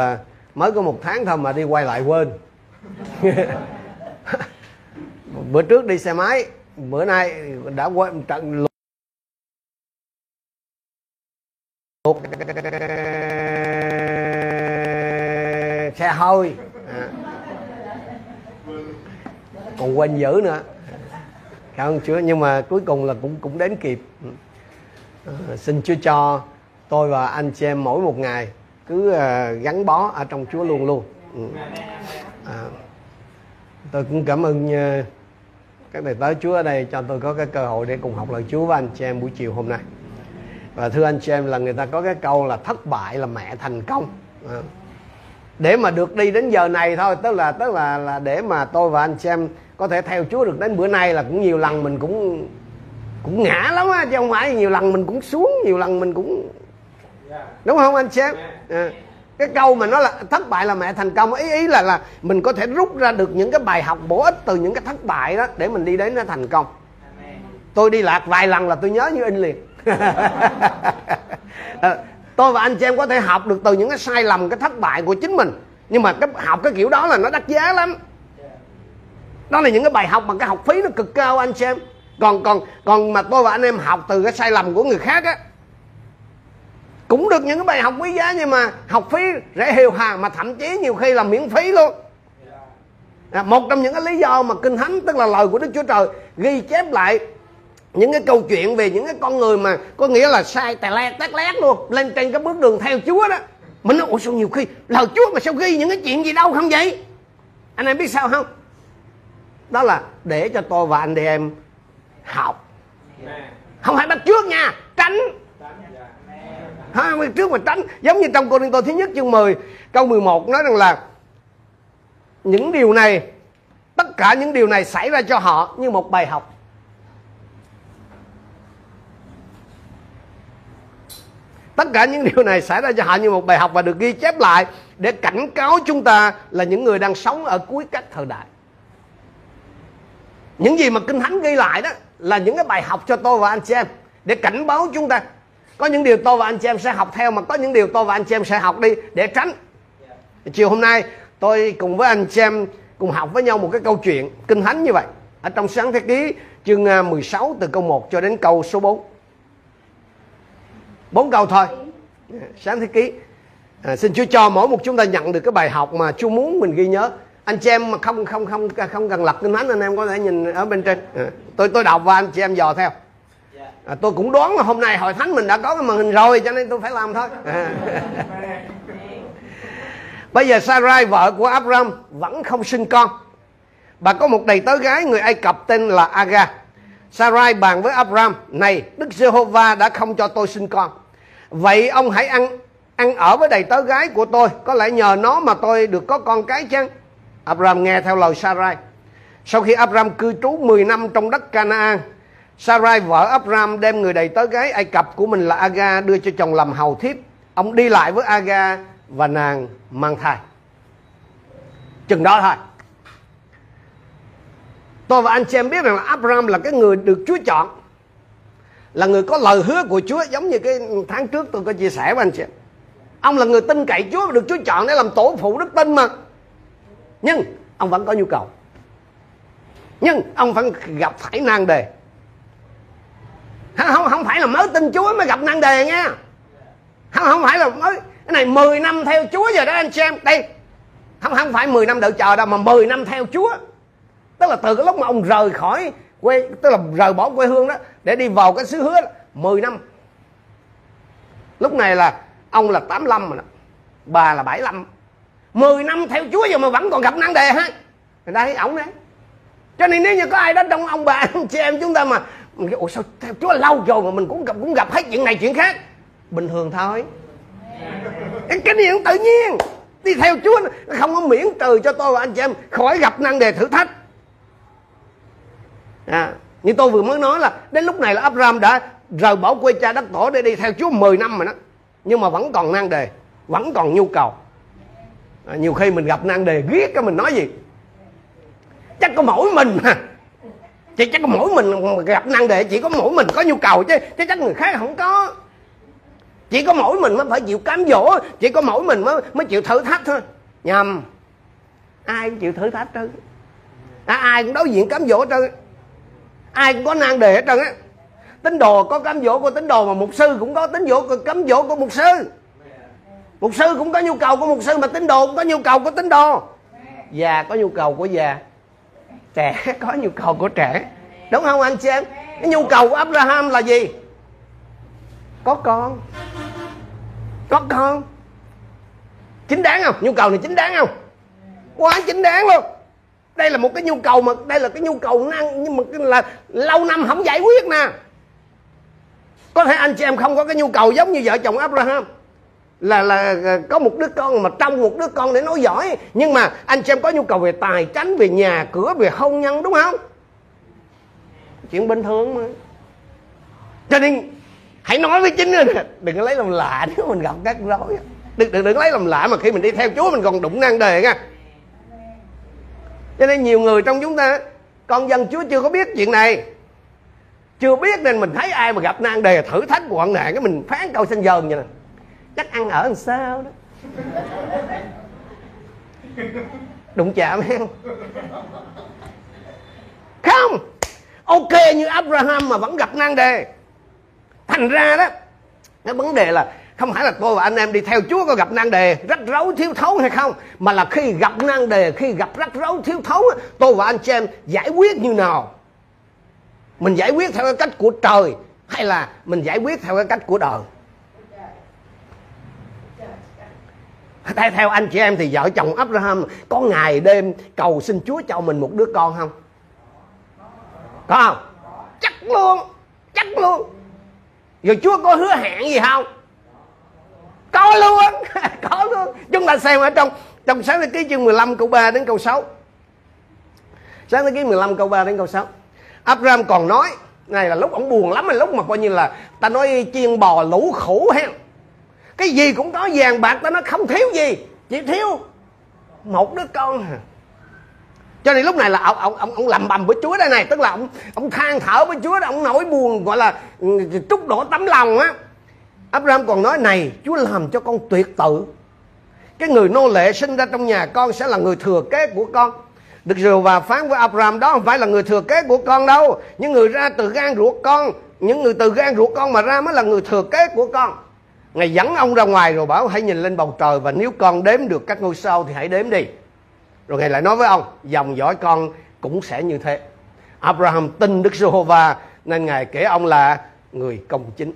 à, mới có một tháng thôi mà đi quay lại quên. Bữa trước đi xe máy bữa nay đã quên trận lụt. Xe hơi. À. còn quên dữ nữa. Cảm ơn chúa nhưng mà cuối cùng là cũng cũng đến kịp. Ừ. À, xin chúa cho tôi và anh chị em mỗi một ngày cứ ờ, gắn bó ở trong chúa luôn luôn ừ. à, tôi cũng cảm ơn ờ, các thầy tới chúa ở đây cho tôi có cái cơ hội để cùng học lời chúa với anh chị em buổi chiều hôm nay và thưa anh chị em là người ta có cái câu là thất bại là mẹ thành công à. để mà được đi đến giờ này thôi tức là tức là là để mà tôi và anh chị em có thể theo Chúa được đến bữa nay là cũng nhiều lần mình cũng cũng ngã lắm á chứ không phải nhiều lần mình cũng xuống nhiều lần mình cũng đúng không anh em à. cái câu mà nó là thất bại là mẹ thành công ý ý là là mình có thể rút ra được những cái bài học bổ ích từ những cái thất bại đó để mình đi đến nó thành công. Tôi đi lạc vài lần là tôi nhớ như in liền. À, tôi và anh chị em có thể học được từ những cái sai lầm cái thất bại của chính mình. Nhưng mà cái học cái kiểu đó là nó đắt giá lắm. Đó là những cái bài học mà cái học phí nó cực cao anh chị em còn còn còn mà tôi và anh em học từ cái sai lầm của người khác á cũng được những cái bài học quý giá nhưng mà học phí rẻ hiều hà mà thậm chí nhiều khi là miễn phí luôn. À, một trong những cái lý do mà kinh thánh tức là lời của đức chúa trời ghi chép lại những cái câu chuyện về những cái con người mà có nghĩa là sai tè le tét lét luôn lên trên cái bước đường theo chúa đó. Mình nói ủa sao nhiều khi lời chúa mà sao ghi những cái chuyện gì đâu không vậy? Anh em biết sao không? Đó là để cho tôi và anh chị em học. Không phải bắt trước nha tránh không trước mà tránh, giống như trong cô Đinh Tô thứ nhất chương 10 câu 11 nói rằng là những điều này, tất cả những điều này xảy ra cho họ như một bài học. Tất cả những điều này xảy ra cho họ như một bài học và được ghi chép lại để cảnh cáo chúng ta là những người đang sống ở cuối các thời đại. Những gì mà kinh thánh ghi lại đó là những cái bài học cho tôi và anh chị em để cảnh báo chúng ta có những điều tôi và anh chị em sẽ học theo mà có những điều tôi và anh chị em sẽ học đi để tránh. Chiều hôm nay tôi cùng với anh chị em cùng học với nhau một cái câu chuyện kinh thánh như vậy. Ở trong sáng thế ký chương 16 à, từ câu 1 cho đến câu số 4 bốn câu thôi. Sáng thế ký. À, xin Chúa cho mỗi một chúng ta nhận được cái bài học mà Chúa muốn mình ghi nhớ. Anh chị em mà không không không không cần lật kinh thánh anh em có thể nhìn ở bên trên. À, tôi tôi đọc và anh chị em dò theo à, tôi cũng đoán là hôm nay hội thánh mình đã có cái màn hình rồi cho nên tôi phải làm thôi. À. bây giờ Sarai vợ của Abraham vẫn không sinh con. Bà có một đầy tớ gái người Ai Cập tên là Aga. Sarai bàn với Abraham này Đức Giê-hô-va đã không cho tôi sinh con. Vậy ông hãy ăn ăn ở với đầy tớ gái của tôi. Có lẽ nhờ nó mà tôi được có con cái chăng? Abraham nghe theo lời Sarai. Sau khi Abraham cư trú 10 năm trong đất Canaan Sarai vợ Abram đem người đầy tớ gái Ai Cập của mình là Aga, đưa cho chồng làm hầu thiếp. Ông đi lại với Aga và nàng mang thai. Chừng đó thôi. Tôi và anh chị em biết rằng là Abram là cái người được Chúa chọn, là người có lời hứa của Chúa, giống như cái tháng trước tôi có chia sẻ với anh chị ông là người tin cậy Chúa, được Chúa chọn để làm tổ phụ đức tin mà. Nhưng, ông vẫn có nhu cầu. Nhưng, ông vẫn gặp phải nan đề không không phải là mới tin Chúa mới gặp nan đề nha. Không không phải là mới cái này 10 năm theo Chúa rồi đó anh chị em. Đây không không phải 10 năm đợi chờ đâu mà 10 năm theo Chúa. Tức là từ cái lúc mà ông rời khỏi quê tức là rời bỏ quê hương đó để đi vào cái xứ hứa đó, 10 năm. Lúc này là ông là 85 mà đó. bà là 75 10 năm theo Chúa giờ mà vẫn còn gặp năng đề ha. Người ta thấy ổng đấy cho nên nếu như có ai đó trong ông bà anh chị em chúng ta mà mình ủa sao theo Chúa lâu rồi mà mình cũng gặp cũng gặp hết chuyện này chuyện khác. Bình thường thôi. Cái này tự nhiên. Đi theo Chúa không có miễn trừ cho tôi và anh chị em khỏi gặp năng đề thử thách. À, như tôi vừa mới nói là đến lúc này là Abraham đã rời bỏ quê cha đất tổ để đi theo Chúa 10 năm rồi đó. Nhưng mà vẫn còn nan đề vẫn còn nhu cầu. À, nhiều khi mình gặp nan đề ghét cái mình nói gì? Chắc có mỗi mình mà chỉ chắc có mỗi mình gặp năng đề chỉ có mỗi mình có nhu cầu chứ. Chứ chắc người khác không có. Chỉ có mỗi mình mới phải chịu cám dỗ chỉ có mỗi mình mới mới chịu thử thách thôi. Nhầm. Ai cũng chịu thử thách trơn. À, ai cũng đối diện cám dỗ trơn ai cũng có năng đề hết trơn á. Tín đồ có cám dỗ của tín đồ mà mục sư cũng có tín dỗ cám dỗ của mục sư. Mục sư cũng có nhu cầu của mục sư mà tín đồ cũng có nhu cầu của tín đồ. Già có nhu cầu của già trẻ, có nhu cầu của trẻ. Đúng không anh chị em? Cái nhu cầu của Abraham là gì? Có con. Có con. Chính đáng không? Nhu cầu này chính đáng không? Quá chính đáng luôn. Đây là một cái nhu cầu mà, đây là cái nhu cầu năng, nhưng mà là lâu năm không giải quyết nè. Có thể anh chị em không có cái nhu cầu giống như vợ chồng Abraham là là ờ, có một đứa con mà trong một đứa con để nói giỏi. Nhưng mà anh chị em có nhu cầu về tài chánh về nhà cửa về hôn nhân đúng không? Chuyện bình thường mà. Cho nên hãy nói với chính mình đừng có lấy làm lạ nếu mình gặp các rối. Đừng, đừng đừng lấy làm lạ mà khi mình đi theo chúa mình còn đụng nan đề nha. Cho nên nhiều người trong chúng ta con dân chúa chưa có biết chuyện này. Chưa biết nên mình thấy ai mà gặp nan đề thử thách hoạn nạn cái mình phán câu xanh dờn vậy nè chắc ăn ở làm sao đó. Đụng chạm không không! Ok như Abraham mà vẫn gặp nan đề. Thành ra đó, cái vấn đề là không phải là tôi và anh em đi theo Chúa có gặp nan đề, rắc rối, thiếu thốn hay không, mà là khi gặp nan đề, khi gặp rắc rối, thiếu thốn tôi và anh chị em giải quyết như nào? Mình giải quyết theo cái cách của trời hay là mình giải quyết theo cái cách của đời? Theo, theo anh chị em thì vợ chồng Abraham có ngày đêm cầu xin Chúa cho mình một đứa con không? Có không? Chắc luôn chắc luôn. Rồi Chúa có hứa hẹn gì không? Có luôn có luôn. Chúng ta xem ở trong trong sáng thế ký chương 15 câu 3 đến câu 6 sáng thế ký 15 câu 3 đến câu 6 Abraham còn nói này là lúc ông buồn lắm là lúc mà coi như là ta nói chiên bò lũ khổ ha cái gì cũng có vàng bạc ta nó không thiếu gì chỉ thiếu một đứa con. Cho nên lúc này là ông ông ông, ông làm bầm với Chúa đây này tức là ông ông than thở với Chúa ông nổi buồn gọi là ừ, trút đổ tấm lòng á. Abraham còn nói này Chúa làm cho con tuyệt tự. Cái người nô lệ sinh ra trong nhà con sẽ là người thừa kế của con. Được rồi và phán với Abraham đó không phải là người thừa kế của con đâu. Những người ra từ gan ruột con những người từ gan ruột con mà ra mới là người thừa kế của con. Ngài dẫn ông ra ngoài rồi bảo hãy nhìn lên bầu trời và nếu con đếm được các ngôi sao thì hãy đếm đi. Rồi ngài lại nói với ông dòng dõi con cũng sẽ như thế. Abraham tin Đức Giê-hô-va nên ngài kể ông là người công chính.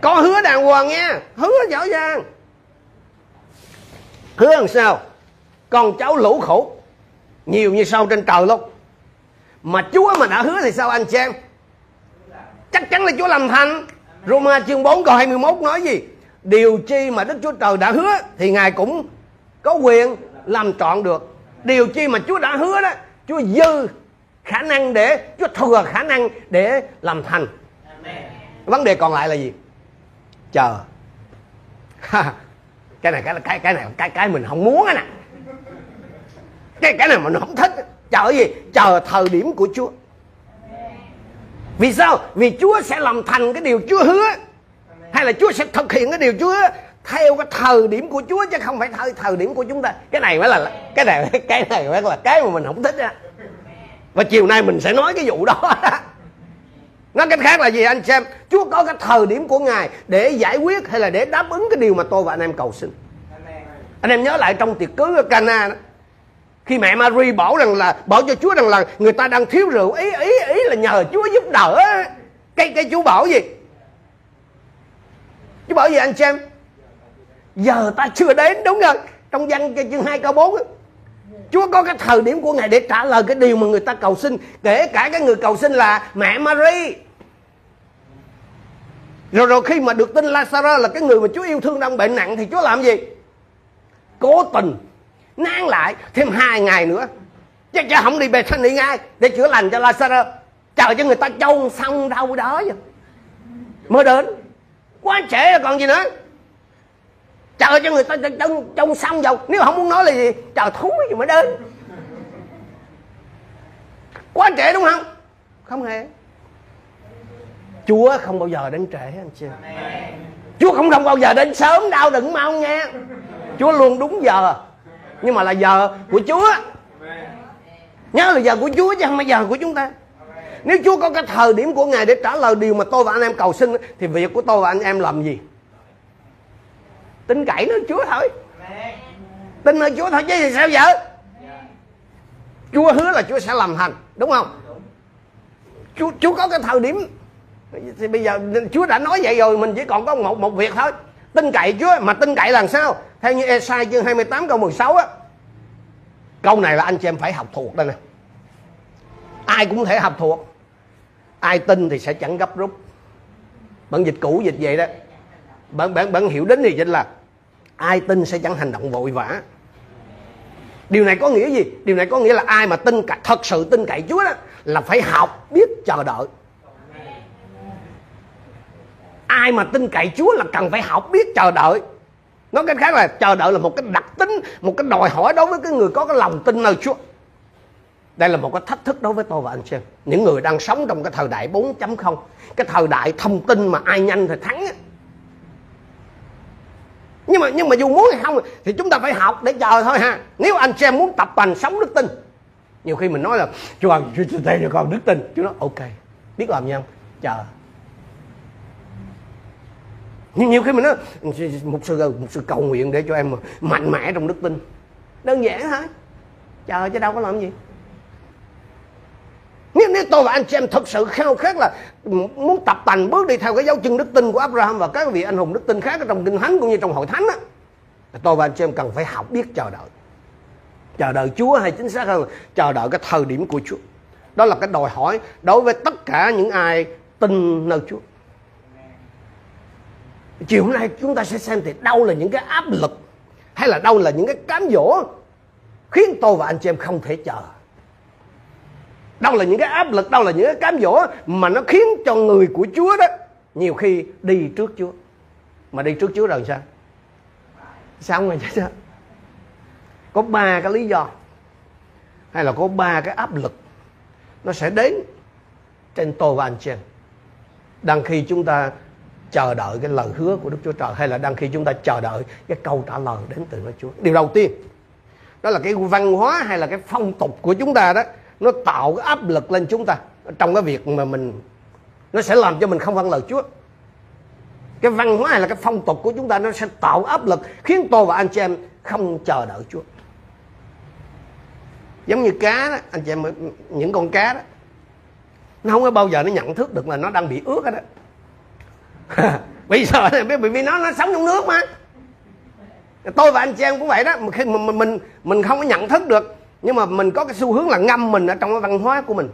Có hứa đàng hoàng nha hứa rõ ràng. Hứa làm sao? Con cháu lũ khổ nhiều như sao trên trời luôn. Mà Chúa mà đã hứa thì sao anh chị em? Chắc chắn là Chúa làm thành. Roma chương 4 câu 21 nói gì điều chi mà Đức Chúa Trời đã hứa thì Ngài cũng có quyền làm trọn được. Điều chi mà Chúa đã hứa đó Chúa dư khả năng để Chúa thừa khả năng để làm thành. Vấn đề còn lại là gì? Chờ. Cái này cái cái cái này cái cái mình không muốn nè. Cái cái này mình không thích. Chờ gì? Chờ thời điểm của Chúa. Vì sao? Vì Chúa sẽ làm thành cái điều Chúa hứa hay là Chúa sẽ thực hiện cái điều Chúa theo cái thời điểm của Chúa chứ không phải thời thời điểm của chúng ta. Cái này mới là, cái này cái này mới là cái mà mình không thích á. Và chiều nay mình sẽ nói cái vụ đó. Nói cách khác là gì anh xem Chúa có cái thời điểm của Ngài để giải quyết hay là để đáp ứng cái điều mà tôi và anh em cầu xin? Anh em nhớ lại trong tiệc cưới ở Cana đó. Khi mẹ Mary bảo rằng là, bảo cho Chúa rằng là người ta đang thiếu rượu, ý ý ý là nhờ Chúa giúp đỡ. Cái cái Chúa bảo gì? Chứ bởi vì anh xem? Giờ ta chưa đến đúng không trong văn chương 2 câu 4 Chúa có cái thời điểm của Ngài để trả lời cái điều mà người ta cầu xin. Kể cả cái người cầu xin là mẹ Mary. Rồi rồi khi mà được tin Lazarus là cái người mà Chúa yêu thương đang bệnh nặng Thì Chúa làm gì? Cố tình nán lại thêm hai ngày nữa. Chứ, chứ không đi Bethany ngay Để chữa lành cho Lazarus. Chờ cho người ta trông xong đâu đó vậy. Mới đến. Quá trễ rồi còn gì nữa. Chờ cho người ta trong trong xong rồi nếu không muốn nói là gì chờ thúi gì mới đến. Quá trễ đúng không? Không hề. Chúa không bao giờ đến trễ, anh chị chúa không không bao giờ đến sớm đâu đừng mong nghe. Chúa luôn đúng giờ. Nhưng mà là giờ của chúa. Nhớ là giờ của chúa chứ không phải giờ của chúng ta nếu chúa có cái thời điểm của ngài để trả lời điều mà tôi và anh em cầu xin, thì việc của tôi và anh em làm gì? Tin cậy nó chúa thôi. Tin nơi chúa thôi, chứ thì sao vậy? Chúa hứa là chúa sẽ làm thành đúng không? Chúa chúa có cái thời điểm, thì bây giờ chúa đã nói vậy rồi, mình chỉ còn có một một việc thôi. Tin cậy chúa, mà tin cậy làm sao? Theo như Esai chương 28 câu 16 á. Câu này là anh chị em phải học thuộc đây nè. Ai cũng thể học thuộc ai tin thì sẽ chẳng gấp rút. Bản dịch cũ dịch vậy đó. Bạn bạn bạn hiểu đến thì dịch là ai tin sẽ chẳng hành động vội vã. Điều này có nghĩa gì? Điều này có nghĩa là ai mà tin cả thật sự tin cậy chúa đó, là phải học biết chờ đợi. Ai mà tin cậy chúa là cần phải học biết chờ đợi. Nói cách khác là, chờ đợi là một cái đặc tính, một cái đòi hỏi đối với cái người có cái lòng tin nơi chúa đây là một cái thách thức đối với tôi và anh chị những người đang sống trong cái thời đại 4.0 cái thời đại thông tin mà ai nhanh thì thắng nhưng mà nhưng mà dù muốn hay không thì chúng ta phải học để chờ thôi ha. Nếu anh chị muốn tập tành sống đức tin, nhiều khi mình nói là chú ơi chú cho cho con đức tin. Chú nói, ok, biết làm nha chờ. Nhưng nhiều khi mình nói, một sự một sự cầu nguyện để cho em mạnh mẽ trong đức tin. Đơn giản thôi. Chờ chứ đâu có làm gì nếu, nếu tôi và anh chị em thực sự khao khát là muốn tập tành bước đi theo cái dấu chân đức tin của Abraham và các vị anh hùng đức tin khác ở trong kinh thánh cũng như trong hội thánh á tôi và anh chị em cần phải học biết chờ đợi. Chờ đợi Chúa hay chính xác hơn là chờ đợi cái thời điểm của Chúa. Đó là cái đòi hỏi đối với tất cả những ai tin nơi Chúa. Chiều hôm nay chúng ta sẽ xem thì đâu là những cái áp lực hay là đâu là những cái cám dỗ khiến tôi và anh chị em không thể chờ đâu là những cái áp lực, đâu là những cái cám dỗ mà nó khiến cho người của Chúa đó nhiều khi đi trước Chúa. Mà đi trước Chúa rồi sao? Sao không sao có ba cái lý do. Hay là có ba cái áp lực nó sẽ đến trên tôi và anh chị em. Đang khi chúng ta chờ đợi cái lời hứa của Đức Chúa Trời hay là đang khi chúng ta chờ đợi cái câu trả lời đến từ nơi Chúa. Điều đầu tiên, đó là cái văn hóa hay là cái phong tục của chúng ta đó nó tạo cái áp lực lên chúng ta trong cái việc mà mình nó sẽ làm cho mình không vâng lời Chúa. Cái văn hóa hay là cái phong tục của chúng ta nó sẽ tạo áp lực khiến tôi và anh chị em không chờ đợi Chúa. Giống như cá đó, anh chị em những con cá đó nó không có bao giờ nó nhận thức được là nó đang bị ướt đó bây giờ bởi vì nó nó sống trong nước mà tôi và anh chị em cũng vậy đó khi mình mình mình, mình không có nhận thức được nhưng mà mình có cái xu hướng là ngâm mình ở trong cái văn hóa của mình.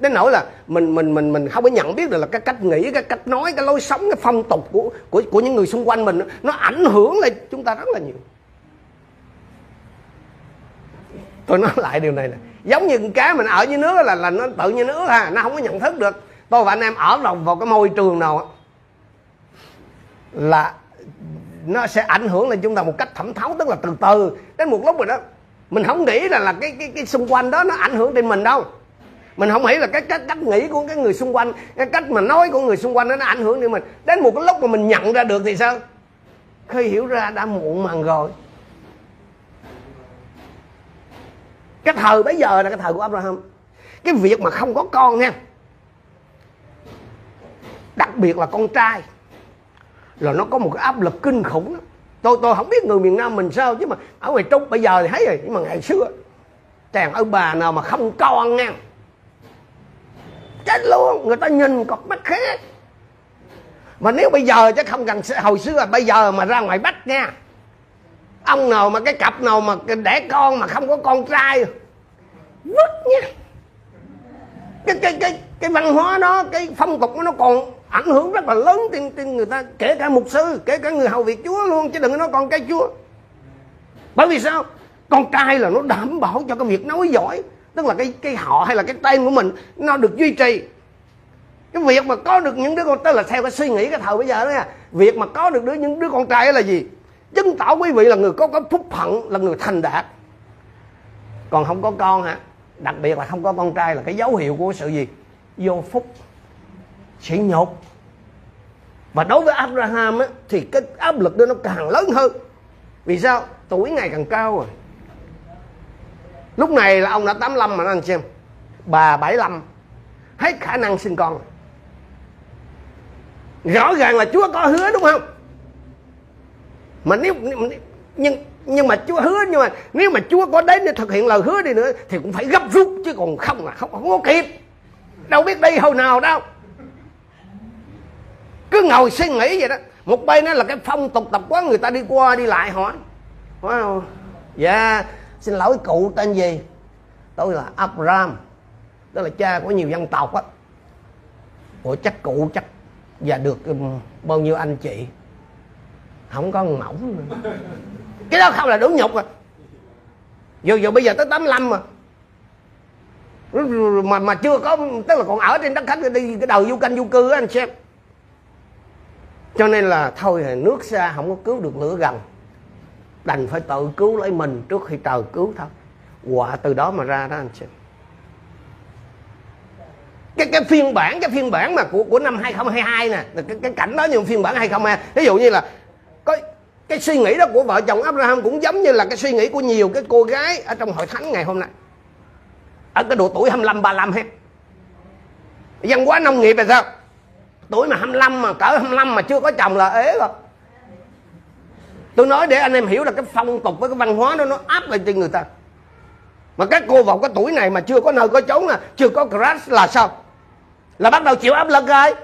Đến nỗi là mình mình mình mình không có nhận biết được là cái cách nghĩ, cái cách nói, cái lối sống, cái phong tục của của của những người xung quanh mình nó ảnh hưởng lên chúng ta rất là nhiều. Tôi nói lại điều này nè. Giống như con cá mình ở dưới nước là là nó tự nhiên nước ha, nó không có nhận thức được. Tôi và anh em ở vào vào cái môi trường nào là nó sẽ ảnh hưởng lên chúng ta một cách thẩm thấu, tức là từ từ. Đến một lúc rồi đó mình không nghĩ là là cái cái cái xung quanh đó nó ảnh hưởng đến mình đâu. Mình không nghĩ là cái cách cách nghĩ của cái người xung quanh cái cách mà nói của người xung quanh đó, nó ảnh hưởng đến mình. Đến một cái lúc mà mình nhận ra được thì sao? Khi hiểu ra đã muộn màng rồi. Cái thời bây giờ là cái thời của Abraham. Cái việc mà không có con nha. Đặc biệt là con trai. Là nó có một cái áp lực kinh khủng lắm tôi tôi không biết người miền nam mình sao, chứ mà ở ngoài trung bây giờ thì thấy rồi, nhưng mà ngày xưa, chàng ông bà nào mà không con nha chết luôn, người ta nhìn cọp mắt khác mà nếu bây giờ chứ không cần hồi xưa, bây giờ mà ra ngoài bắc nha, ông nào mà cái cặp nào mà đẻ con mà không có con trai, vứt nha. Cái cái cái cái văn hóa đó, cái phong tục nó còn ảnh hưởng rất là lớn trên, trên người ta kể cả mục sư kể cả người hầu việc chúa luôn chứ đừng có nói con cái chúa. Bởi vì sao? Con trai là nó đảm bảo cho cái việc nói giỏi tức là cái cái họ hay là cái tên của mình nó được duy trì. Cái việc mà có được những đứa con tức là theo cái suy nghĩ cái thời bây giờ đó nha việc mà có được đứa những đứa con trai là gì? Chứng tỏ quý vị là người có cái phúc phận là người thành đạt. Còn không có con hả? Đặc biệt là không có con trai là cái dấu hiệu của sự gì? Vô phúc sỉ nhục. Và đối với Abraham á, thì cái áp lực đó nó càng lớn hơn. Vì sao? Tuổi ngày càng cao rồi. Lúc này là ông đã 85 mà anh xem bà 75 hết khả năng sinh con rõ ràng là Chúa có hứa đúng không? Mà nếu nhưng nhưng mà Chúa hứa nhưng mà nếu mà Chúa có đến để thực hiện lời hứa đi nữa thì cũng phải gấp rút chứ còn không là không không có kịp. Đâu biết đi hồi nào đâu ngồi suy nghĩ vậy đó. Một bên đó là cái phong tục tập quán, người ta đi qua đi lại hỏi. Hỏi wow. dạ xin lỗi cụ tên gì? Tôi là Abraham đó là cha của nhiều dân tộc á. Của chắc cụ chắc, và được um, bao nhiêu anh chị? Không có mỏng nữa. Cái đó không là đủ nhục à. Dù dù bây giờ tới 85 mà. Mà mà chưa có, tức là còn ở trên đất khách, đi cái đầu du canh du cư á, anh xem cho nên là thôi nước xa không có cứu được lửa gần. Đành phải tự cứu lấy mình trước khi trời cứu thôi. Quả từ đó mà ra đó anh xem cái cái phiên bản cái phiên bản mà của của năm 2022 nè cái, cái cảnh đó như phiên bản 2022 ví dụ như là có cái suy nghĩ đó của vợ chồng Abraham cũng giống như là cái suy nghĩ của nhiều cái cô gái ở trong hội thánh ngày hôm nay. Ở cái độ tuổi 25 35 hết. Văn hóa nông nghiệp là sao? Tuổi mà 25 mà cỡ 25 mà chưa có chồng là ế rồi. Tôi nói để anh em hiểu là cái phong tục với cái văn hóa đó nó áp lên trên người ta. Mà các cô vào cái tuổi này mà chưa có nơi có chốn à chưa có crush là sao? Là bắt đầu chịu áp lực rồi.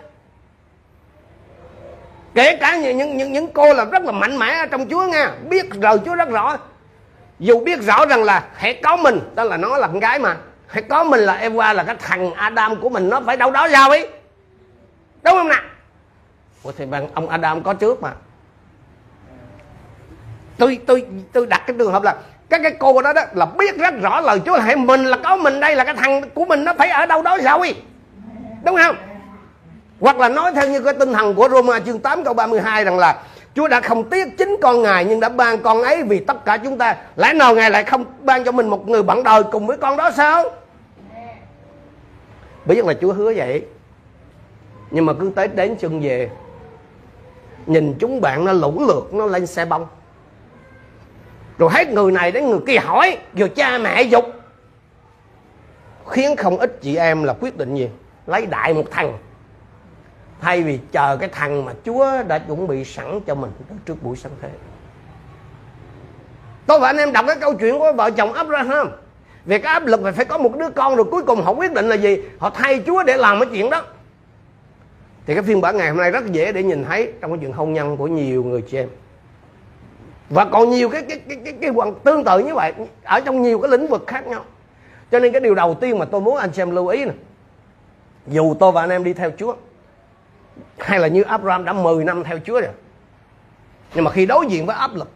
Kể cả những những những, cô là rất là mạnh mẽ ở trong Chúa nha biết lời Chúa rất rõ. Dù biết rõ rằng là hãy có mình đó là nó là con gái mà hãy có mình là Eva là cái thằng Adam của mình nó phải đâu đó giao ấy đúng không nào Ủa, thì bằng ông Adam có trước mà tôi tôi tôi đặt cái trường hợp là các cái cô đó đó là biết rất rõ lời Chúa hãy mình là có mình đây là cái thằng của mình nó phải ở đâu đó rồi đúng không hoặc là nói theo như cái tinh thần của Roma chương 8 câu 32 rằng là Chúa đã không tiếc chính con Ngài nhưng đã ban con ấy vì tất cả chúng ta. Lẽ nào Ngài lại không ban cho mình một người bạn đời cùng với con đó sao? Biết là Chúa hứa vậy. Nhưng mà cứ tới đến chân về, Nhìn chúng bạn nó lũ lượt, Nó lên xe bông. Rồi hết người này đến người kia hỏi Rồi cha mẹ dục? Khiến không ít chị em là quyết định gì? Lấy đại một thằng. Thay vì chờ cái thằng mà Chúa đã chuẩn bị sẵn cho mình trước buổi sáng thế. Tôi và anh em đọc cái câu chuyện của vợ chồng Abraham? Về cái áp lực phải phải có một đứa con rồi cuối cùng họ quyết định là gì? Họ thay Chúa để làm cái chuyện đó thì cái phiên bản ngày hôm nay rất dễ để nhìn thấy trong cái chuyện hôn nhân của nhiều người chị em. Và còn nhiều cái cái cái cái, cái hoàn tương tự như vậy ở trong nhiều cái lĩnh vực khác nhau. Cho nên cái điều đầu tiên mà tôi muốn anh chị em lưu ý nè dù tôi và anh em đi theo Chúa hay là như Abraham đã 10 năm theo Chúa rồi nhưng mà khi đối diện với áp lực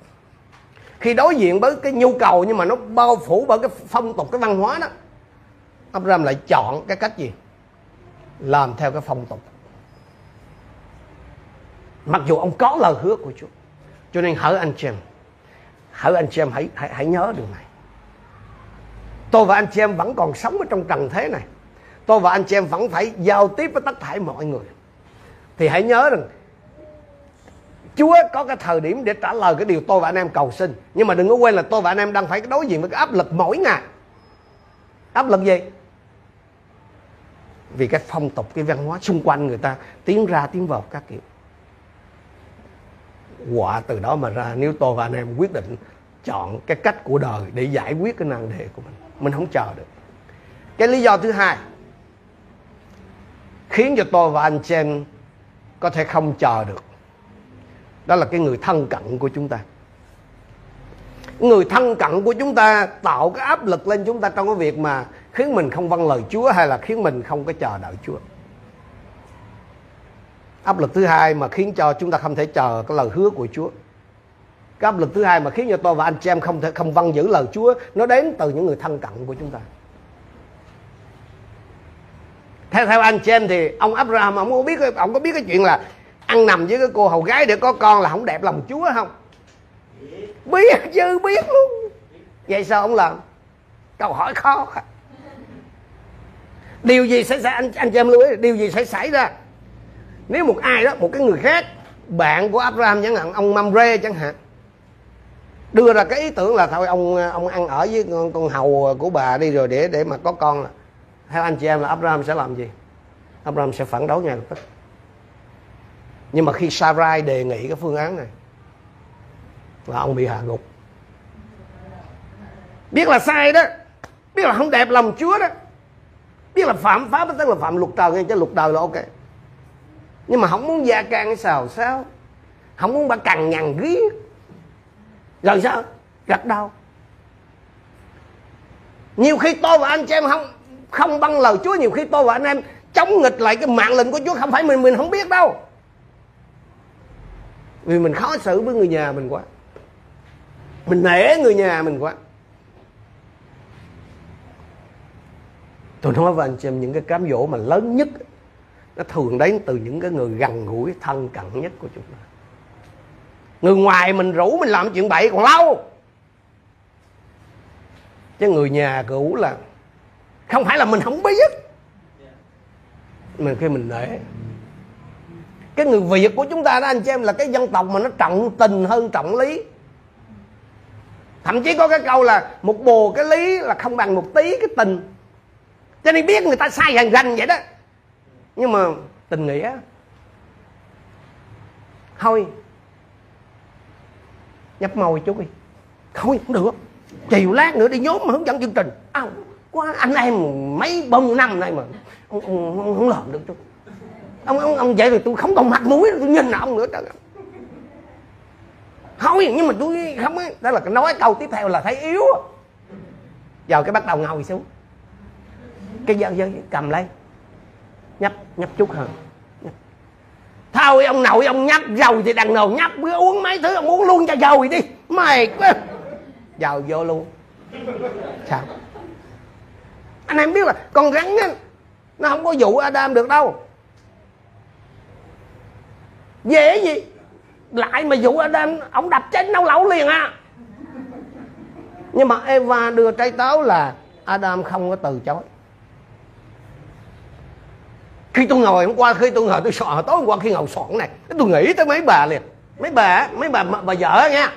khi đối diện với cái nhu cầu nhưng mà nó bao phủ bởi cái phong tục cái văn hóa đó Abraham lại chọn cái cách gì? Làm theo cái phong tục mặc dù ông có lời hứa của Chúa cho nên hỡi anh chị em hỡi anh chị em hãy, hãy hãy nhớ điều này. Tôi và anh chị em vẫn còn sống ở trong trần thế này. Tôi và anh chị em vẫn phải giao tiếp với tất cả mọi người. Thì hãy nhớ rằng Chúa có cái thời điểm để trả lời cái điều tôi và anh em cầu xin. Nhưng mà đừng có quên là tôi và anh em đang phải đối diện với cái áp lực mỗi ngày. Áp lực gì? Vì cái phong tục, cái văn hóa xung quanh người ta Tiến ra, tiến vào các kiểu. Quả từ đó mà ra, Nếu tôi và anh em quyết định chọn cái cách của đời Để giải quyết cái nan đề của mình Mình không chờ được. Cái lý do thứ hai Khiến cho tôi và anh Chen có thể không chờ được, đó là cái người thân cận của chúng ta. Người thân cận của chúng ta tạo cái áp lực lên chúng ta trong cái việc mà khiến mình không vâng lời Chúa hay là khiến mình không có chờ đợi Chúa áp lực thứ hai mà khiến cho chúng ta không thể chờ cái lời hứa của Chúa. Cái áp lực thứ hai mà khiến cho tôi và anh chị em không thể, không vâng giữ lời Chúa, nó đến từ những người thân cận của chúng ta. Theo theo anh chị em thì ông Abraham, ông có biết ông có biết cái chuyện là ăn nằm với cái cô hầu gái để có con là không đẹp lòng Chúa không? Biết chứ, biết luôn. Vậy sao ông làm? Câu hỏi khó. Điều gì sẽ xảy anh anh chị em lưu ý, điều gì sẽ xảy ra? Nếu một ai đó một cái người khác bạn của Abraham chẳng hạn ông Mamre chẳng hạn đưa ra cái ý tưởng là thôi ông ông ăn ở với con, con hầu của bà đi rồi để để mà có con là theo anh chị em là Abraham sẽ làm gì? Abraham sẽ phản đối ngay lập tức. Nhưng mà khi Sarai đề nghị cái phương án này là ông bị hạ gục. Biết là sai đó biết là không đẹp lòng Chúa đó biết là phạm pháp tức là phạm luật trời nghe chứ luật đời là ok nhưng mà không muốn gia can cái xào sao không muốn bà cằn nhằn riết rồi sao? Gật đau. Nhiều khi tôi và anh chị em không không băng lời Chúa, nhiều khi tôi và anh em chống nghịch lại cái mạng lệnh của Chúa, không phải mình mình không biết đâu. Vì mình khó xử với người nhà mình quá. Mình nể người nhà mình quá. Tôi nói với anh chị em những cái cám dỗ mà lớn nhất nó thường đến từ những cái người gần gũi, thân cận nhất của chúng ta. Người ngoài mình rủ mình làm chuyện bậy còn lâu. Chứ người nhà cũ là không phải là mình không biết. Mình khi mình nể. Cái người việt của chúng ta đó, anh chị em, là cái dân tộc mà nó trọng tình hơn trọng lý. Thậm chí có cái câu là một bồ cái lý là không bằng một tí cái tình. Cho nên biết người ta sai hàng rành vậy đó nhưng mà tình nghĩa. Thôi. Nhấp môi chút đi. Thôi không được. Chiều lát nữa đi nhóm mà hướng dẫn chương trình. À, quá anh em mấy bông năm nay mà. Ông, ông, ông không làm được chút. Ông ông ông vậy thì tôi không còn mặt mũi tôi nhìn ông nữa. Trời thôi nhưng mà tôi không ấy đó là nói câu tiếp theo là thấy yếu giờ cái bắt đầu ngồi xuống. Cái giờ, giờ cầm lấy nhấp nhấp chút hơn. Thôi, ông nội ông nhấp rồi thì đằng nào nhấp, cứ uống mấy thứ, ông uống luôn cho rồi đi. Mày quá. Vào vô luôn. Sao? Anh em biết là con rắn á, nó không có dụ Adam được đâu. Dễ gì? Lại mà dụ Adam, ông đập chết nấu lẩu liền à nhưng mà Eva đưa trái táo là Adam không có từ chối khi tôi ngồi hôm qua khi tôi ngồi tôi sợ tối hôm qua khi ngồi soạn này. Tôi nghĩ tới mấy bà liền. Mấy bà mấy bà bà vợ nha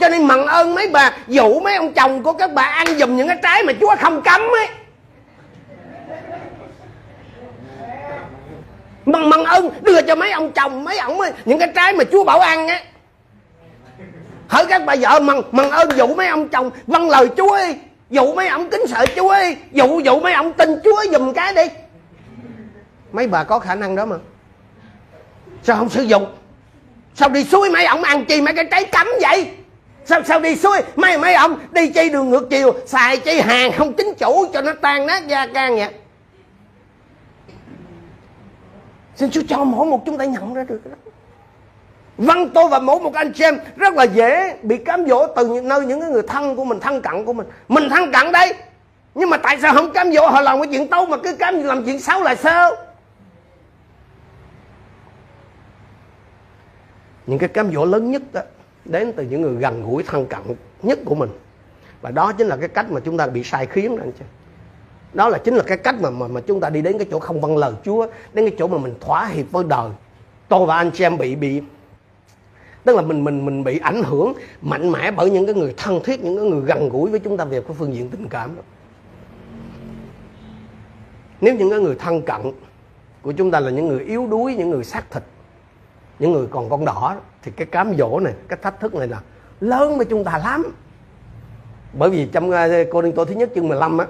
cho nên mặn ơn mấy bà dụ mấy ông chồng của các bà ăn dùm những cái trái mà chúa không cấm ấy. Mặn mặn ơn đưa cho mấy ông chồng mấy ông ấy, những cái trái mà chúa bảo ăn á hỡi các bà vợ mặn mặn ơn dụ mấy ông chồng vâng lời chúa đi dụ mấy ông kính sợ chúa đi dụ dụ mấy ông tin chúa dùm cái đi mấy bà có khả năng đó mà sao không sử dụng sao đi suối mấy ông ăn chi mấy cái trái cấm vậy sao sao đi suối mấy mấy ông đi chi đường ngược chiều xài chi hàng không chính chủ cho nó tan nát da can vậy xin chúa cho mỗi một chúng ta nhận ra được đó văn tôi và mỗi một anh chị em rất là dễ bị cám dỗ từ nơi những người thân của mình, thân cận của mình. Mình thân cận đây. Nhưng mà tại sao không cám dỗ họ làm cái chuyện tốt mà cứ cám làm chuyện xấu là sao? Những cái cám dỗ lớn nhất đó đến từ những người gần gũi thân cận nhất của mình. Và đó chính là cái cách mà chúng ta bị sai khiến đó anh chị. Đó là chính là cái cách mà mà, mà chúng ta đi đến cái chỗ không vâng lời Chúa đến cái chỗ mà mình thỏa hiệp với đời. Tôi và anh chị em bị bị tức là mình mình mình bị ảnh hưởng mạnh mẽ bởi những cái người thân thiết những cái người gần gũi với chúng ta về cái phương diện tình cảm đó. nếu những cái người thân cận của chúng ta là những người yếu đuối những người xác thịt những người còn con đỏ thì cái cám dỗ này, cái thách thức này là lớn với chúng ta lắm. Bởi vì trong cô đinh tô thứ nhất chương 15 á,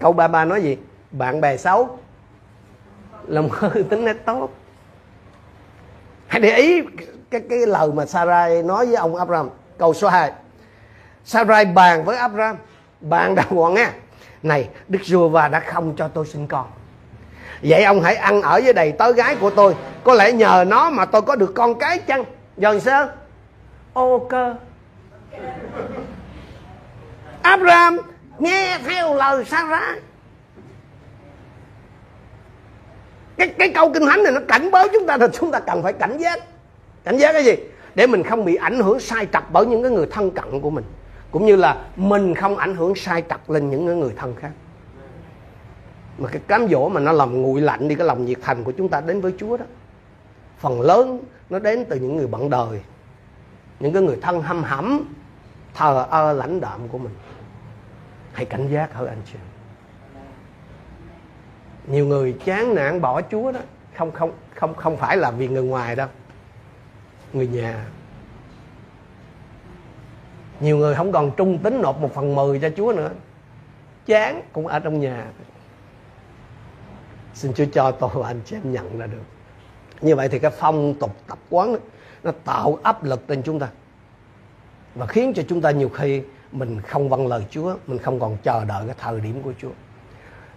câu ba ba nói gì? Bạn bè xấu, lòng hư tính nét tốt. Hãy để ý cái cái lời mà Sarai nói với ông Abraham, câu số 2 Sarai bàn với Abraham bàn đàng hoàng nghe. Này, Đức Giê-hô-va đã không cho tôi sinh con vậy ông hãy ăn ở với đầy tớ gái của tôi. Có lẽ nhờ nó mà tôi có được con cái chăng? Dần sao ô, cơ. Abraham, nghe theo lời Sarah. Cái cái câu kinh thánh này nó cảnh báo chúng ta là chúng ta cần phải cảnh giác. Cảnh giác cái gì? Để mình không bị ảnh hưởng sai trật bởi những cái người thân cận của mình. Cũng như là mình không ảnh hưởng sai trật lên những cái người thân khác mà cái cám dỗ mà nó làm nguội lạnh đi, cái lòng nhiệt thành của chúng ta đến với Chúa đó. Phần lớn nó đến từ những người bận đời, những cái người thân hâm hẩm thờ ơ lãnh đạm của mình. Hãy cảnh giác hơn anh chị nhiều người chán nản bỏ Chúa đó. Không không không không phải là vì người ngoài đâu. Người nhà. Nhiều người không còn trung tính nộp một phần mười cho Chúa nữa. Chán cũng ở trong nhà xin Chúa cho tôi và anh chị em nhận ra được. Như vậy thì cái phong tục tập quán nó tạo áp lực lên chúng ta. Và khiến cho chúng ta nhiều khi mình không vâng lời Chúa, mình không còn chờ đợi cái thời điểm của Chúa.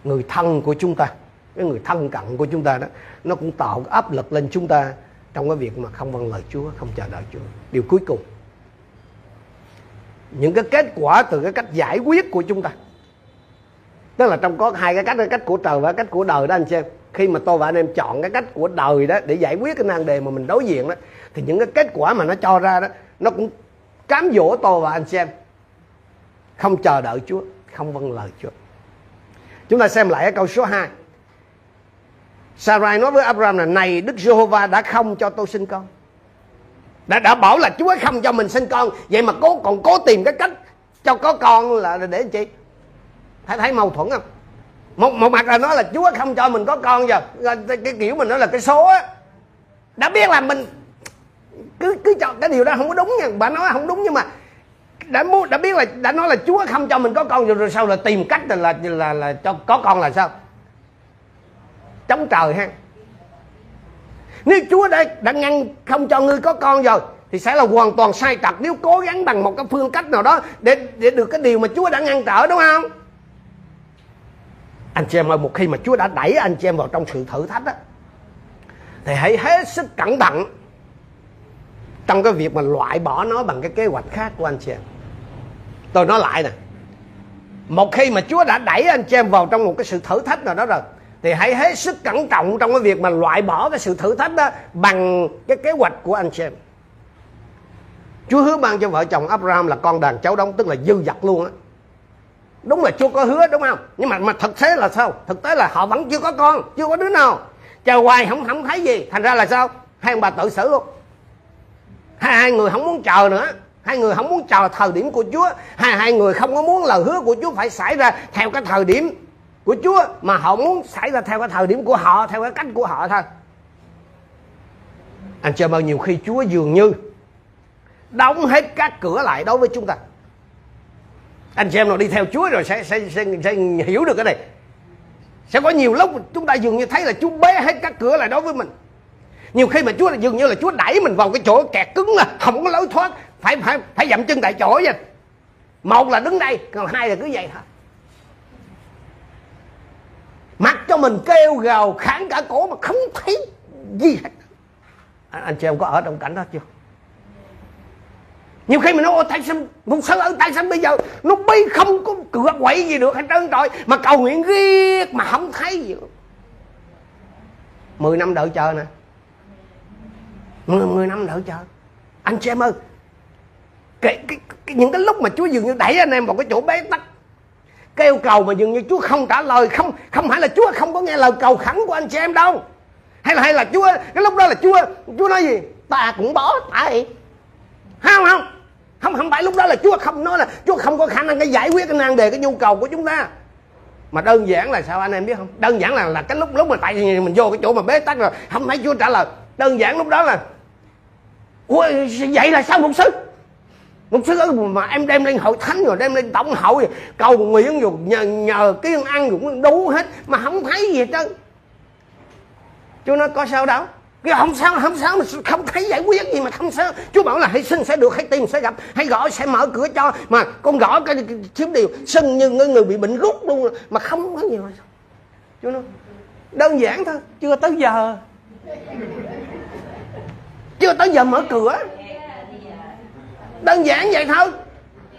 Người thân của chúng ta, cái người thân cận của chúng ta đó, nó cũng tạo áp lực lên chúng ta trong cái việc mà không vâng lời Chúa, không chờ đợi Chúa. Điều cuối cùng, những cái kết quả từ cái cách giải quyết của chúng ta tức là trong có hai cái cách cái cách của trời và cách của đời đó, anh xem khi mà tôi và anh em chọn cái cách của đời đó để giải quyết cái nan đề mà mình đối diện đó, thì những cái kết quả mà nó cho ra đó, nó cũng cám dỗ tôi và anh xem không chờ đợi Chúa, không vâng lời Chúa. Chúng ta xem lại cái câu số 2 Sarai nói với Abraham là, này, Đức Giê-hô-va đã không cho tôi sinh con. Đã đã bảo là Chúa không cho mình sinh con. Vậy mà cố, còn cố tìm cái cách cho có con là để làm chi thấy thấy mâu thuẫn không? Một một mặt là nói là Chúa không cho mình có con giờ. Cái kiểu mình nói là cái số á. Đã biết là mình cứ cứ cho cái điều đó không có đúng nha. Bà nói không đúng nhưng mà đã muốn đã biết là đã nói là Chúa không cho mình có con rồi, rồi sau là tìm cách là là là, là cho có con là sao? Chống trời ha. Nếu Chúa đã đã ngăn không cho ngươi có con rồi thì sẽ là hoàn toàn sai trật. Nếu cố gắng bằng một cái phương cách nào đó để để được cái điều mà Chúa đã ngăn trở đúng không? Anh chị em ơi, một khi mà Chúa đã đẩy anh chị em vào trong sự thử thách á thì hãy hết sức cẩn thận trong cái việc mà loại bỏ nó bằng cái kế hoạch khác của anh chị em. Tôi nói lại nè. Một khi mà Chúa đã đẩy anh chị em vào trong một cái sự thử thách nào đó rồi thì hãy hết sức cẩn trọng trong cái việc mà loại bỏ cái sự thử thách đó bằng cái kế hoạch của anh chị em Chúa hứa ban cho vợ chồng Abraham là con đàn cháu đóng tức là dư dật luôn á đúng là Chúa có hứa đúng không? Nhưng mà mà thực tế là sao? Thực tế là họ vẫn chưa có con, chưa có đứa nào. Chờ hoài không không thấy gì. Thành ra là sao? Hai ông bà tự xử luôn. Hai hai người không muốn chờ nữa. Hai người không muốn chờ thời điểm của Chúa. Hai hai người không có muốn lời hứa của Chúa phải xảy ra theo cái thời điểm của Chúa, mà họ muốn xảy ra theo cái thời điểm của họ, theo cái cách của họ thôi. Anh chị bao nhiều khi Chúa dường như đóng hết các cửa lại đối với chúng ta anh chị em nào đi theo Chúa rồi sẽ, sẽ, sẽ, sẽ hiểu được cái này. Sẽ có nhiều lúc chúng ta dường như thấy là Chúa bế hết các cửa lại đối với mình. Nhiều khi mà Chúa là dường như là Chúa đẩy mình vào cái chỗ kẹt cứng là không có lối thoát phải phải phải dậm chân tại chỗ vậy. Một là đứng đây còn hai là cứ vậy thôi mặc cho mình kêu gào kháng cả cổ mà không thấy gì hết. Anh chị em có ở trong cảnh đó chưa? Nhiều khi mình nói tại sao một sư ơi tại sao bây giờ. Nó bi không có cửa quậy gì được hết trơn trời mà cầu nguyện riết mà không thấy gì mười năm đợi chờ nè. 10, 10 năm đợi chờ. Anh chị em ơi cái, cái, cái, những cái lúc mà Chúa dường như đẩy anh em vào cái chỗ bế tắc kêu cầu mà dường như Chúa không trả lời không không phải là Chúa không có nghe lời cầu khẩn của anh chị em đâu. Hay là hay là Chúa cái lúc đó là Chúa Chúa nói gì? Ta cũng bỏ tại không không? Không không phải lúc đó là Chúa không nói là Chúa không có khả năng cái giải quyết cái nan đề cái nhu cầu của chúng ta. Mà đơn giản là sao anh em biết không? Đơn giản là là cái lúc lúc mà tại vì mình vô cái chỗ mà bế tắc rồi không thấy Chúa trả lời. Đơn giản lúc đó là Ủa, vậy là sao một sư? Một sư mà em đem lên hội thánh rồi đem lên tổng hội cầu nguyện rồi nhờ, nhờ cái ăn cũng đủ hết mà không thấy gì hết trơn. Chú nói có sao đâu cái không sao không sao mà không thấy giải quyết gì mà không sao. Chú bảo là hãy xin sẽ được hãy tìm sẽ gặp. Hãy gõ sẽ mở cửa cho. Mà con gõ cái thiếu điều. Sưng như người bị bệnh rút luôn. Mà không có gì mà chú nói đơn giản thôi. Chưa tới giờ. Chưa tới giờ mở cửa. Đơn giản vậy thôi.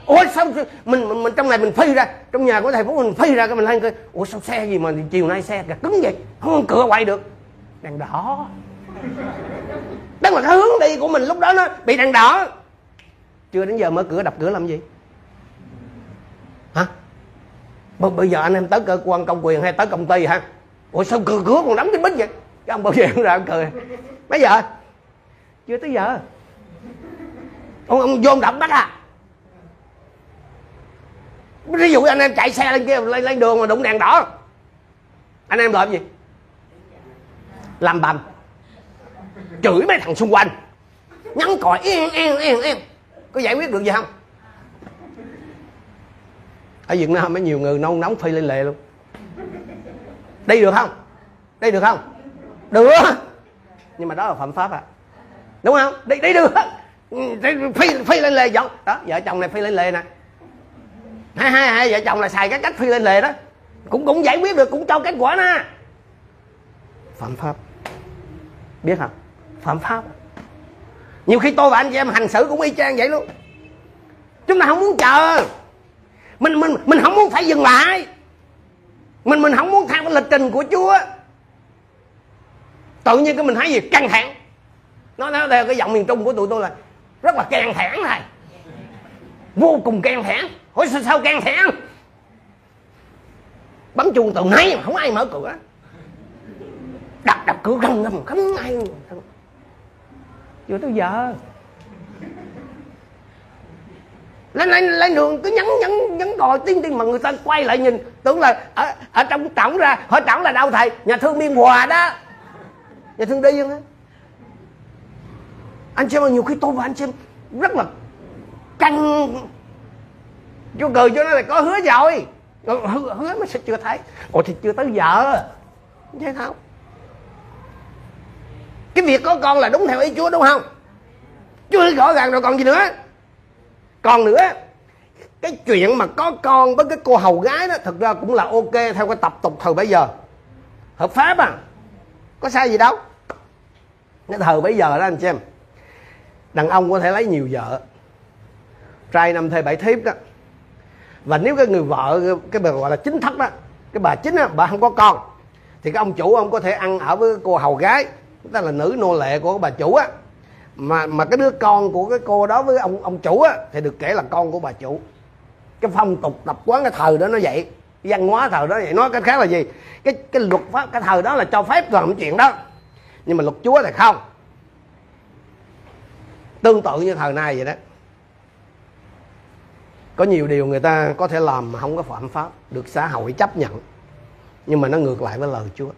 Ủa sao mình, mình mình trong này mình phi ra. Trong nhà của thầy phú mình phi ra cái mình lên coi. Ủa sao xe gì mà chiều nay xe gạt cứng vậy. Không cửa quay được. Đèn đỏ tức là cái hướng đi của mình lúc đó nó bị đèn đỏ. Chưa đến giờ mở cửa đập cửa làm gì? Hả? Bây giờ anh em tới cơ quan công quyền hay tới công ty hả? Ủa sao cửa cửa còn đóng cái bít vậy? Cái ông bảo vệ ra ông cười. Mấy giờ? Chưa tới giờ. Ông ông vô đập bắt à? Ví dụ anh em chạy xe lên kia lên, lên đường mà đụng đèn đỏ. Anh em làm gì? Làm bầm chửi mấy thằng xung quanh. Nhắn còi, yên yên yên yên. Có giải quyết được gì không? Ở việt nam mấy nhiều người nôn nóng phi lên lề luôn. Đi được không? Đi được không? Được. Nhưng mà đó là phạm pháp à. Đúng không? Đi đi được. Ừ, phi phi lên lề giọng đó, vợ chồng này phi lên lề nè. Hai hai hai, vợ chồng là xài cái cách phi lên lề đó. Cũng cũng giải quyết được, cũng cho kết quả nè. Phạm pháp. Biết không? Phạm pháp. Nhiều khi tôi và anh chị em hành xử cũng y chang vậy luôn. Chúng ta không muốn chờ. Mình mình mình không muốn phải dừng lại. Mình mình không muốn theo cái lịch trình của chúa. Tự nhiên cái mình thấy gì? Căng thẳng. Nó nó theo cái giọng miền trung của tụi tôi là rất là căng thẳng này. Vô cùng căng thẳng. Hỏi sao, sao căng thẳng? Bấm chuông từ nay mà không ai mở cửa. Đập đập cửa không không không ai vừa tới giờ. Lên lên lên đường cứ nhắn nhắn nhắn đòi tiên tiên mà người ta quay lại nhìn. Tưởng là ở ở trong tổng ra hỏi tổng là đâu thầy. Nhà thương biên hòa đó. Nhà thương đi không anh xem nhiều khi tôi và anh xem rất là căng. Vô cười cho nó là có hứa rồi. Ờ, hứa, hứa mà sao chưa thấy? Ồ thì chưa tới giờ. Thế không cái việc có con là đúng theo ý chúa đúng không? Chúa rõ ràng rồi, còn gì nữa? Còn nữa, cái chuyện mà có con với cái cô hầu gái đó thực ra cũng là ok theo cái tập tục thời bây giờ. Hợp pháp à? Có sai gì đâu. Cái thời bây giờ đó, anh xem đàn ông có thể lấy nhiều vợ, trai năm thê bảy thiếp đó. Và nếu cái người vợ, cái bà gọi là chính thất đó, cái bà chính á, bà không có con, thì cái ông chủ ông có thể ăn ở với cô hầu gái tức là nữ nô lệ của bà chủ á. Mà mà cái đứa con của cái cô đó với ông ông chủ á, thì được kể là con của bà chủ. Cái phong tục tập quán, cái thời đó nó vậy. Văn hóa thời đó vậy. Nói cái khác là gì? Cái cái luật pháp, cái thời đó là cho phép làm chuyện đó. Nhưng mà luật chúa thì không. Tương tự như thời nay vậy đó. Có nhiều điều người ta có thể làm mà không có phạm pháp, được xã hội chấp nhận. Nhưng mà nó ngược lại với lời chúa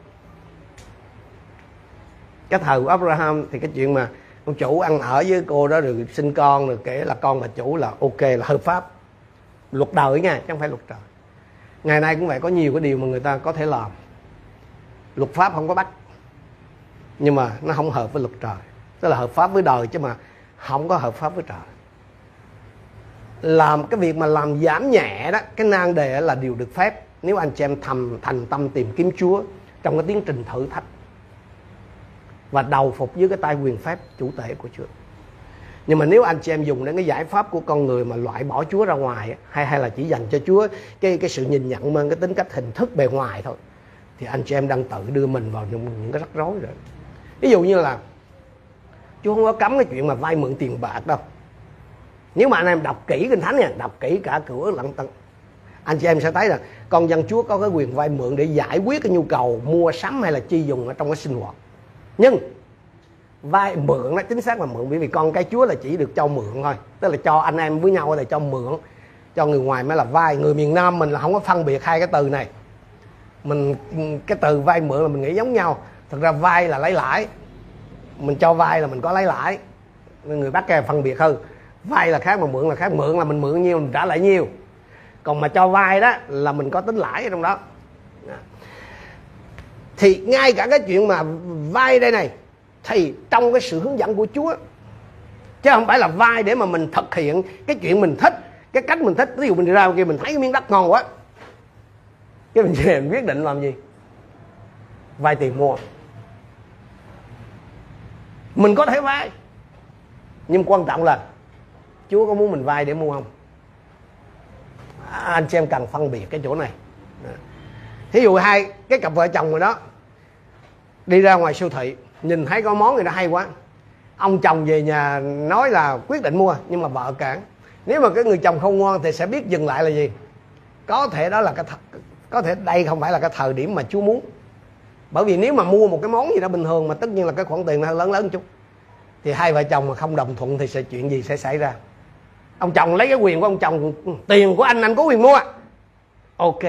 cái thời của Abraham thì cái chuyện mà ông chủ ăn ở với cô đó rồi sinh con rồi kể là con bà chủ là ok, là hợp pháp. Luật đời nha, chứ không phải luật trời. Ngày nay cũng vậy có nhiều cái điều mà người ta có thể làm. Luật pháp không có bắt, nhưng mà nó không hợp với luật trời. Tức là hợp pháp với đời chứ mà không có hợp pháp với trời. Làm cái việc mà làm giảm nhẹ đó, cái nan đề là điều được phép. Nếu anh chị em thầm, thành tâm tìm kiếm Chúa trong cái tiến trình thử thách và đầu phục dưới cái tay quyền phép chủ thể của Chúa. Nhưng mà nếu anh chị em dùng đến cái giải pháp của con người mà loại bỏ Chúa ra ngoài hay hay là chỉ dành cho Chúa cái cái sự nhìn nhận mang cái tính cách hình thức bề ngoài thôi thì anh chị em đang tự đưa mình vào những, những cái rắc rối rồi. Ví dụ như là Chúa không có cấm cái chuyện mà vay mượn tiền bạc đâu. Nếu mà anh em đọc kỹ kinh thánh nha đọc kỹ cả cửa lặng tận anh chị em sẽ thấy là con dân Chúa có cái quyền vay mượn để giải quyết cái nhu cầu mua sắm hay là chi dùng ở trong cái sinh hoạt nhưng vay mượn nó chính xác là mượn, bởi vì con cái chúa là chỉ được cho mượn thôi. Tức là cho anh em với nhau là cho mượn. Cho người ngoài mới là vay người miền nam mình là không có phân biệt hai cái từ này. Mình, cái từ vay mượn là mình nghĩ giống nhau. Thực ra vay là lấy lãi. Mình cho vay là mình có lấy lãi. Người bắc kia phân biệt hơn. Vay là khác mà mượn là khác. Mượn là mình mượn nhiêu mình trả lại nhiêu còn mà cho vay đó là mình có tính lãi ở trong đó thì ngay cả cái chuyện mà vai đây này thì trong cái sự hướng dẫn của Chúa chứ không phải là vai để mà mình thực hiện cái chuyện mình thích cái cách mình thích. Ví dụ mình đi ra kia mình thấy cái miếng đất ngon quá cái mình về mình quyết định làm gì? Vay tiền mua. Mình có thể vay nhưng quan trọng là Chúa có muốn mình vay để mua không? À, anh chị em cần phân biệt cái chỗ này. Thí dụ hai cái cặp vợ chồng rồi đó đi ra ngoài siêu thị, nhìn thấy có món gì đó hay quá. Ông chồng về nhà nói là quyết định mua, nhưng mà vợ cản. Nếu mà cái người chồng không ngoan thì sẽ biết dừng lại là gì. Có thể đó là cái th- có thể đây không phải là cái thời điểm mà Chúa muốn. Bởi vì nếu mà mua một cái món gì đó bình thường mà tất nhiên là cái khoản tiền nó lớn lớn chút, thì hai vợ chồng mà không đồng thuận thì sẽ chuyện gì sẽ xảy ra? Ông chồng lấy cái quyền của ông chồng, tiền của anh anh có quyền mua. Ok.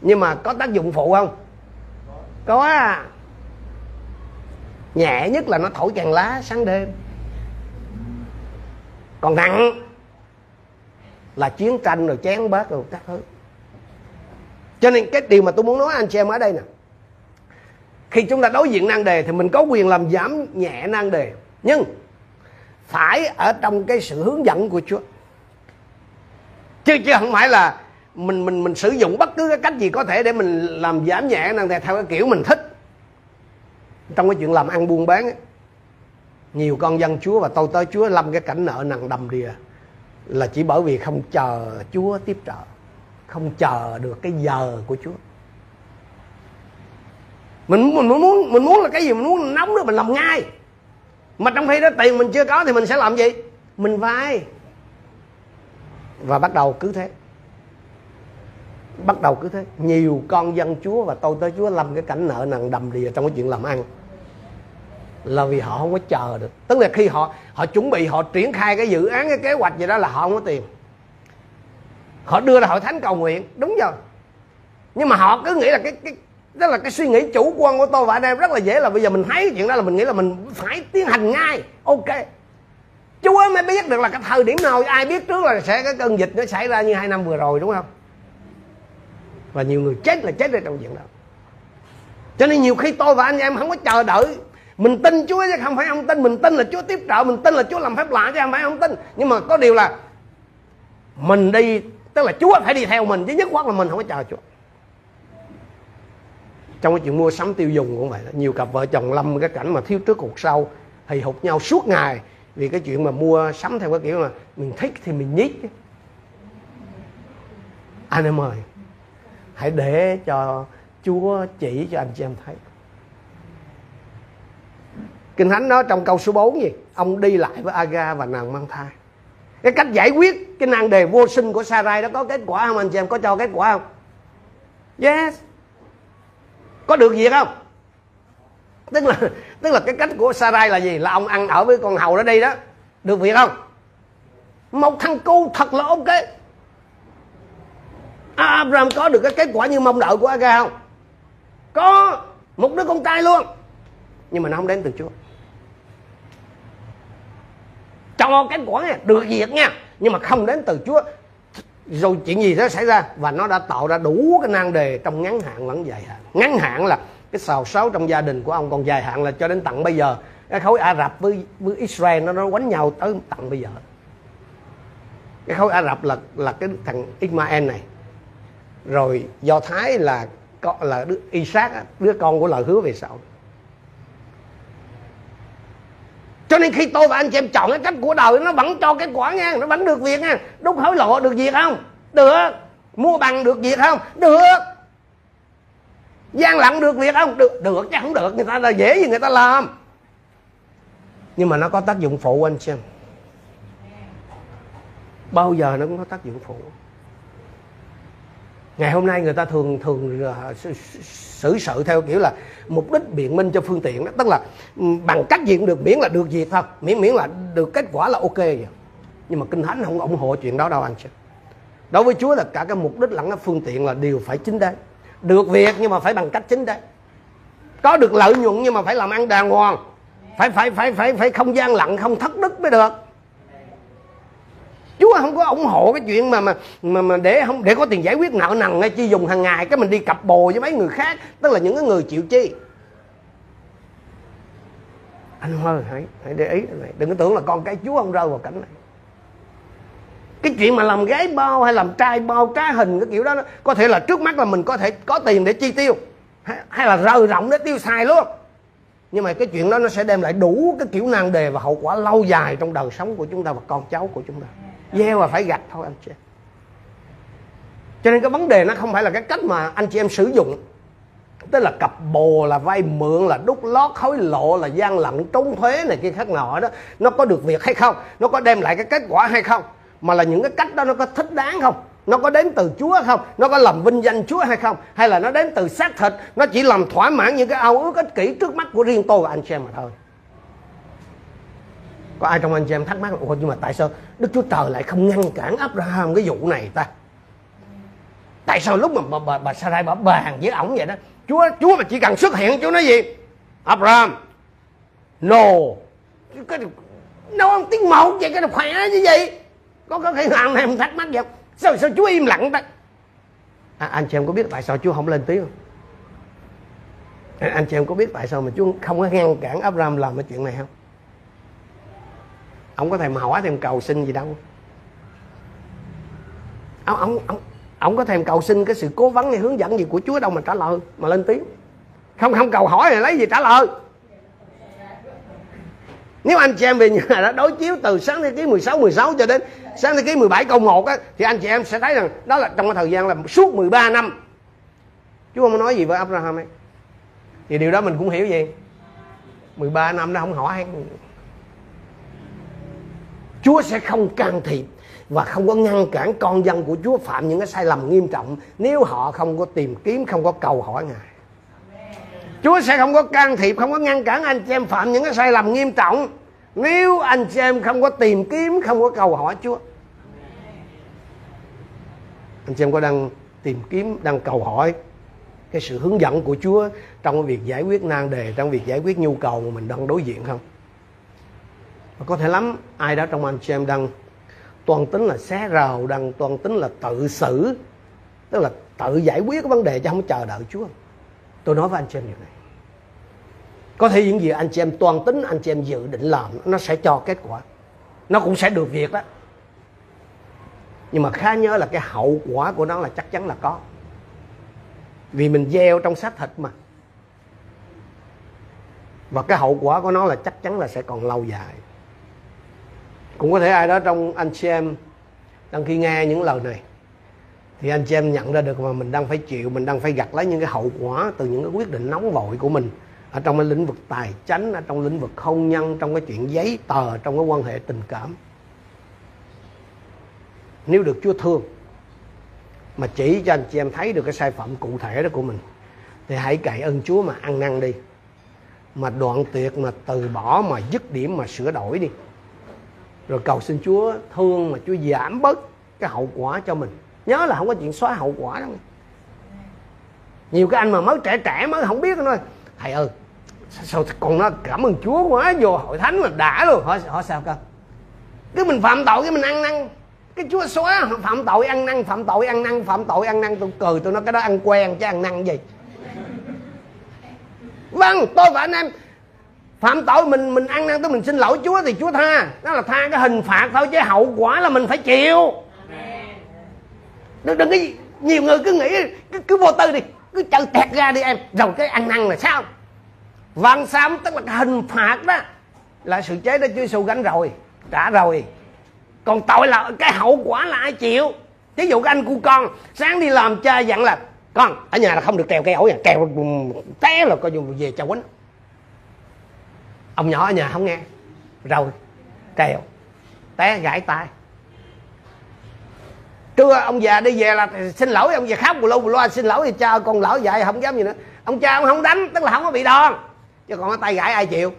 Nhưng mà có tác dụng phụ không? Có à nhẹ nhất là nó thổi càng lá sáng đêm. Còn nặng là chiến tranh rồi chén bát rồi các thứ. Cho nên cái điều mà tôi muốn nói anh chị em ở đây nè. Khi chúng ta đối diện nan đề thì mình có quyền làm giảm nhẹ nan đề. Nhưng phải ở trong cái sự hướng dẫn của Chúa. Chứ chứ không phải là mình mình mình sử dụng bất cứ cái cách gì có thể để mình làm giảm nhẹ năng theo cái kiểu mình thích. Trong cái chuyện làm ăn buôn bán ấy, nhiều con dân Chúa và tôi tới Chúa lâm cái cảnh nợ nặng đầm đìa là chỉ bởi vì không chờ Chúa tiếp trợ không chờ được cái giờ của Chúa. Mình mình muốn mình muốn là cái gì? Mình muốn nóng nữa mình làm ngay. Mà trong khi đó tiền mình chưa có thì mình sẽ làm gì? Mình vay. Và bắt đầu cứ thế bắt đầu cứ thế. Nhiều con dân chúa và tôi tới chúa lâm cái cảnh nợ nần đầm đìa trong cái chuyện làm ăn. Là vì họ không có chờ được. Tức là khi họ họ chuẩn bị, họ triển khai cái dự án, cái kế hoạch gì đó là họ không có tiền họ đưa ra hội thánh cầu nguyện. Đúng rồi. Nhưng mà họ cứ nghĩ là cái cái, đó là cái suy nghĩ chủ quan của tôi và anh em. Rất là dễ là bây giờ mình thấy cái chuyện đó là mình nghĩ là mình phải tiến hành ngay. Ok. Chúa mới biết được là cái thời điểm nào ai biết trước là sẽ cái cơn dịch nó xảy ra như hai năm vừa rồi, đúng không? Và nhiều người chết là chết ở trong chuyện đó. Cho nên nhiều khi tôi và anh em không có chờ đợi. Mình tin Chúa chứ không phải ông tin. Mình tin là Chúa tiếp trợ, mình tin là Chúa làm phép lạ chứ không phải ông tin. Nhưng mà có điều là mình đi, tức là Chúa phải đi theo mình, chứ nhất quát là mình không có chờ Chúa. Trong cái chuyện mua sắm tiêu dùng cũng vậy nhiều cặp vợ chồng lâm cái cảnh mà thiếu trước hụt sau thì hụt nhau suốt ngày vì cái chuyện mà mua sắm theo cái kiểu là mình thích thì mình nhít anh em ơi hãy để cho Chúa chỉ cho anh chị em thấy. Kinh Thánh nói trong câu số 4 gì? Ông đi lại với Aga và nàng mang thai. Cái cách giải quyết cái nan đề vô sinh của Sarai đó có kết quả không? Anh chị em Có cho kết quả không? Yes. Có được gì không? Tức là tức là cái cách của Sarai là gì? Là ông ăn ở với con hầu đó đi đó. Được việc không? Một thằng cu thật là ok. À, Abraham có được cái kết quả như mong đợi của Aga không? Có. Một đứa con trai luôn. Nhưng mà nó không đến từ Chúa. Cho kết quả nha, được việc nha. Nhưng mà không đến từ Chúa. Rồi chuyện gì đó xảy ra? Và nó đã tạo ra đủ cái nan đề trong ngắn hạn lẫn dài hạn. Ngắn hạn là cái xào xáo trong gia đình của ông, còn dài hạn là cho đến tận bây giờ. Cái khối Ả Rập với với Israel nó nó quánh nhau tới tận bây giờ. Cái khối Ả Rập là là cái thằng Ismael này rồi Do Thái là là đứa Isaac đứa con của lời hứa về sau. Cho nên khi tôi và anh chị em chọn cái cách của đời, nó vẫn cho kết quả nha, nó vẫn được việc nha. Đúc hối lộ được việc không? Được. Mua bằng được việc không? Được. Gian lận được việc không? Được được chứ không được. Người ta là dễ gì người ta làm. Nhưng mà nó có tác dụng phụ anh xem bao giờ nó cũng có tác dụng phụ ngày hôm nay người ta thường thường ờ, xử sự theo kiểu là mục đích biện minh cho phương tiện đó. Tức là ừ, bằng cách gì cũng được, miễn là được việc thôi. Miễn miễn là được kết quả là ok vậy. Nhưng mà kinh thánh không ủng hộ chuyện đó đâu, anh chị. Đối với chúa là cả cái mục đích lẫn cái phương tiện là đều phải chính đáng được việc nhưng mà phải bằng cách chính đáng có được lợi nhuận nhưng mà phải làm ăn đàng hoàng. Phải phải phải phải phải không gian lặng, không thất đức mới được. Chúa không có ủng hộ cái chuyện mà mà mà, mà để không để có tiền giải quyết nợ nần hay chi dùng hàng ngày cái mình đi cặp bồ với mấy người khác tức là những cái người chịu chi. Anh ơi hãy hãy để ý này. Đừng có tưởng là con cái Chúa không rơi vào cảnh này. Cái chuyện mà làm gái bao hay làm trai bao trá hình cái kiểu đó, đó có thể là trước mắt là mình có thể có tiền để chi tiêu. Hay, hay là rời rộng để tiêu xài luôn. Nhưng mà cái chuyện đó nó sẽ đem lại đủ cái kiểu nan đề và hậu quả lâu dài trong đời sống của chúng ta và con cháu của chúng ta gieo và phải gặt thôi, anh chị. Em cho nên cái vấn đề nó không phải là cái cách mà anh chị em sử dụng. Tức là cặp bồ là vay mượn, là đút lót, hối lộ, là gian lận trốn thuế này kia khác nọ đó. Nó có được việc hay không? Nó có đem lại cái kết quả hay không? Mà là những cái cách đó nó có thích đáng không? Nó có đến từ Chúa không? Nó có làm vinh danh Chúa hay không? Hay là nó đến từ xác thịt? Nó chỉ làm thỏa mãn những cái ao ước ích kỷ trước mắt của riêng tôi và anh chị em mà thôi có ai trong anh chị em thắc mắc Ủa, nhưng mà tại sao Đức Chúa Trời lại không ngăn cản Abraham cái vụ này ta? Tại sao lúc mà bà, bà, bà Sarai bà bàn với ổng vậy đó Chúa Chúa mà chỉ cần xuất hiện Chúa nói gì? Abraham no. Cái nói ông tiếng một vậy cái khỏe như vậy. Có có cái nào này em thắc mắc vậy sao sao Chúa im lặng ta? À, anh chị em có biết tại sao Chúa không lên tiếng không? Anh, anh chị em có biết tại sao mà Chúa không có ngăn cản Abraham làm cái chuyện này không? Ông có thèm hỏi thèm cầu xin gì đâu. Ông ông ông ông có thèm cầu xin cái sự cố vấn hay hướng dẫn gì của Chúa đâu mà trả lời, mà lên tiếng. Không không cầu hỏi thì lấy gì trả lời. Nếu anh chị em về nhà đã đối chiếu từ sáng thế ký 16 16 cho đến sáng thế ký 17 câu 1 á, thì anh chị em sẽ thấy rằng đó là trong cái thời gian là suốt 13 năm. Chúa không nói gì với Abraham ấy. Thì điều đó mình cũng hiểu gì 13 năm nó không hỏi. Chúa sẽ không can thiệp và không có ngăn cản con dân của Chúa phạm những cái sai lầm nghiêm trọng nếu họ không có tìm kiếm không có cầu hỏi Ngài. Chúa sẽ không có can thiệp, không có ngăn cản anh chị em phạm những cái sai lầm nghiêm trọng nếu anh chị em không có tìm kiếm, không có cầu hỏi Chúa. Anh chị em có đang tìm kiếm, đang cầu hỏi cái sự hướng dẫn của Chúa trong cái việc giải quyết nan đề, trong việc giải quyết nhu cầu mà mình đang đối diện không? Và có thể lắm, ai đó trong anh chị em đang toàn tính là xé rào, đang toàn tính là tự xử, tức là tự giải quyết cái vấn đề chứ không chờ đợi Chúa. Tôi nói với anh chị em điều này. Có thể những gì anh chị em toàn tính, anh chị em dự định làm, nó sẽ cho kết quả. Nó cũng sẽ được việc đó. Nhưng mà khá nhớ là cái hậu quả của nó là chắc chắn là có. Vì mình gieo trong xác thịt mà. Và cái hậu quả của nó là chắc chắn là sẽ còn lâu dài cũng có thể ai đó trong anh chị em đang khi nghe những lời này, thì anh chị em nhận ra được mà mình đang phải chịu, mình đang phải gặt lấy những cái hậu quả từ những cái quyết định nóng vội của mình ở trong cái lĩnh vực tài chánh ở trong lĩnh vực hôn nhân, trong cái chuyện giấy tờ, trong cái quan hệ tình cảm. Nếu được Chúa thương mà chỉ cho anh chị em thấy được cái sai phạm cụ thể đó của mình, thì hãy cậy ơn Chúa mà ăn năn đi, mà đoạn tuyệt mà từ bỏ mà dứt điểm mà sửa đổi đi rồi cầu xin Chúa thương mà Chúa giảm bớt cái hậu quả cho mình. Nhớ là không có chuyện xóa hậu quả đâu. Nhiều cái anh mà mới trẻ trẻ mới không biết nói thầy ơi, sao con nó cảm ơn Chúa quá vô hội thánh là đã luôn. Họ họ sao cơ? Cái mình phạm tội cái mình ăn năn. Cái Chúa xóa phạm tội ăn năn, phạm tội ăn năn, phạm tội ăn năn. Tôi cười tôi nói cái đó ăn quen chứ ăn năn gì? Vâng tôi và anh em phạm tội mình mình ăn năn tới mình xin lỗi Chúa thì Chúa tha. Đó là tha cái hình phạt thôi chứ hậu quả là mình phải chịu. Đừng đừng cái nhiều người cứ nghĩ cứ, cứ vô tư đi cứ chơi tẹt ra đi em. Rồi cái ăn năn là sao? Văn sam tức là cái hình phạt đó là sự chế đó Chúa Giêsu gánh rồi trả rồi. Còn tội là cái hậu quả là ai chịu? Ví dụ cái anh cu con sáng đi làm cha dặn là con ở nhà là không được trèo cây ổi à. trèo té là coi dùng về chào quýnh ông nhỏ ở nhà không nghe. Rồi, trèo, té gãy tay. Trưa ông già đi về là xin lỗi, ông già khóc bù lu bù loa, xin lỗi thì cha, con lỡ dạy, không dám gì nữa. Ông cha ông không đánh, tức là không có bị đòn. Chứ còn cái tay gãy ai chịu?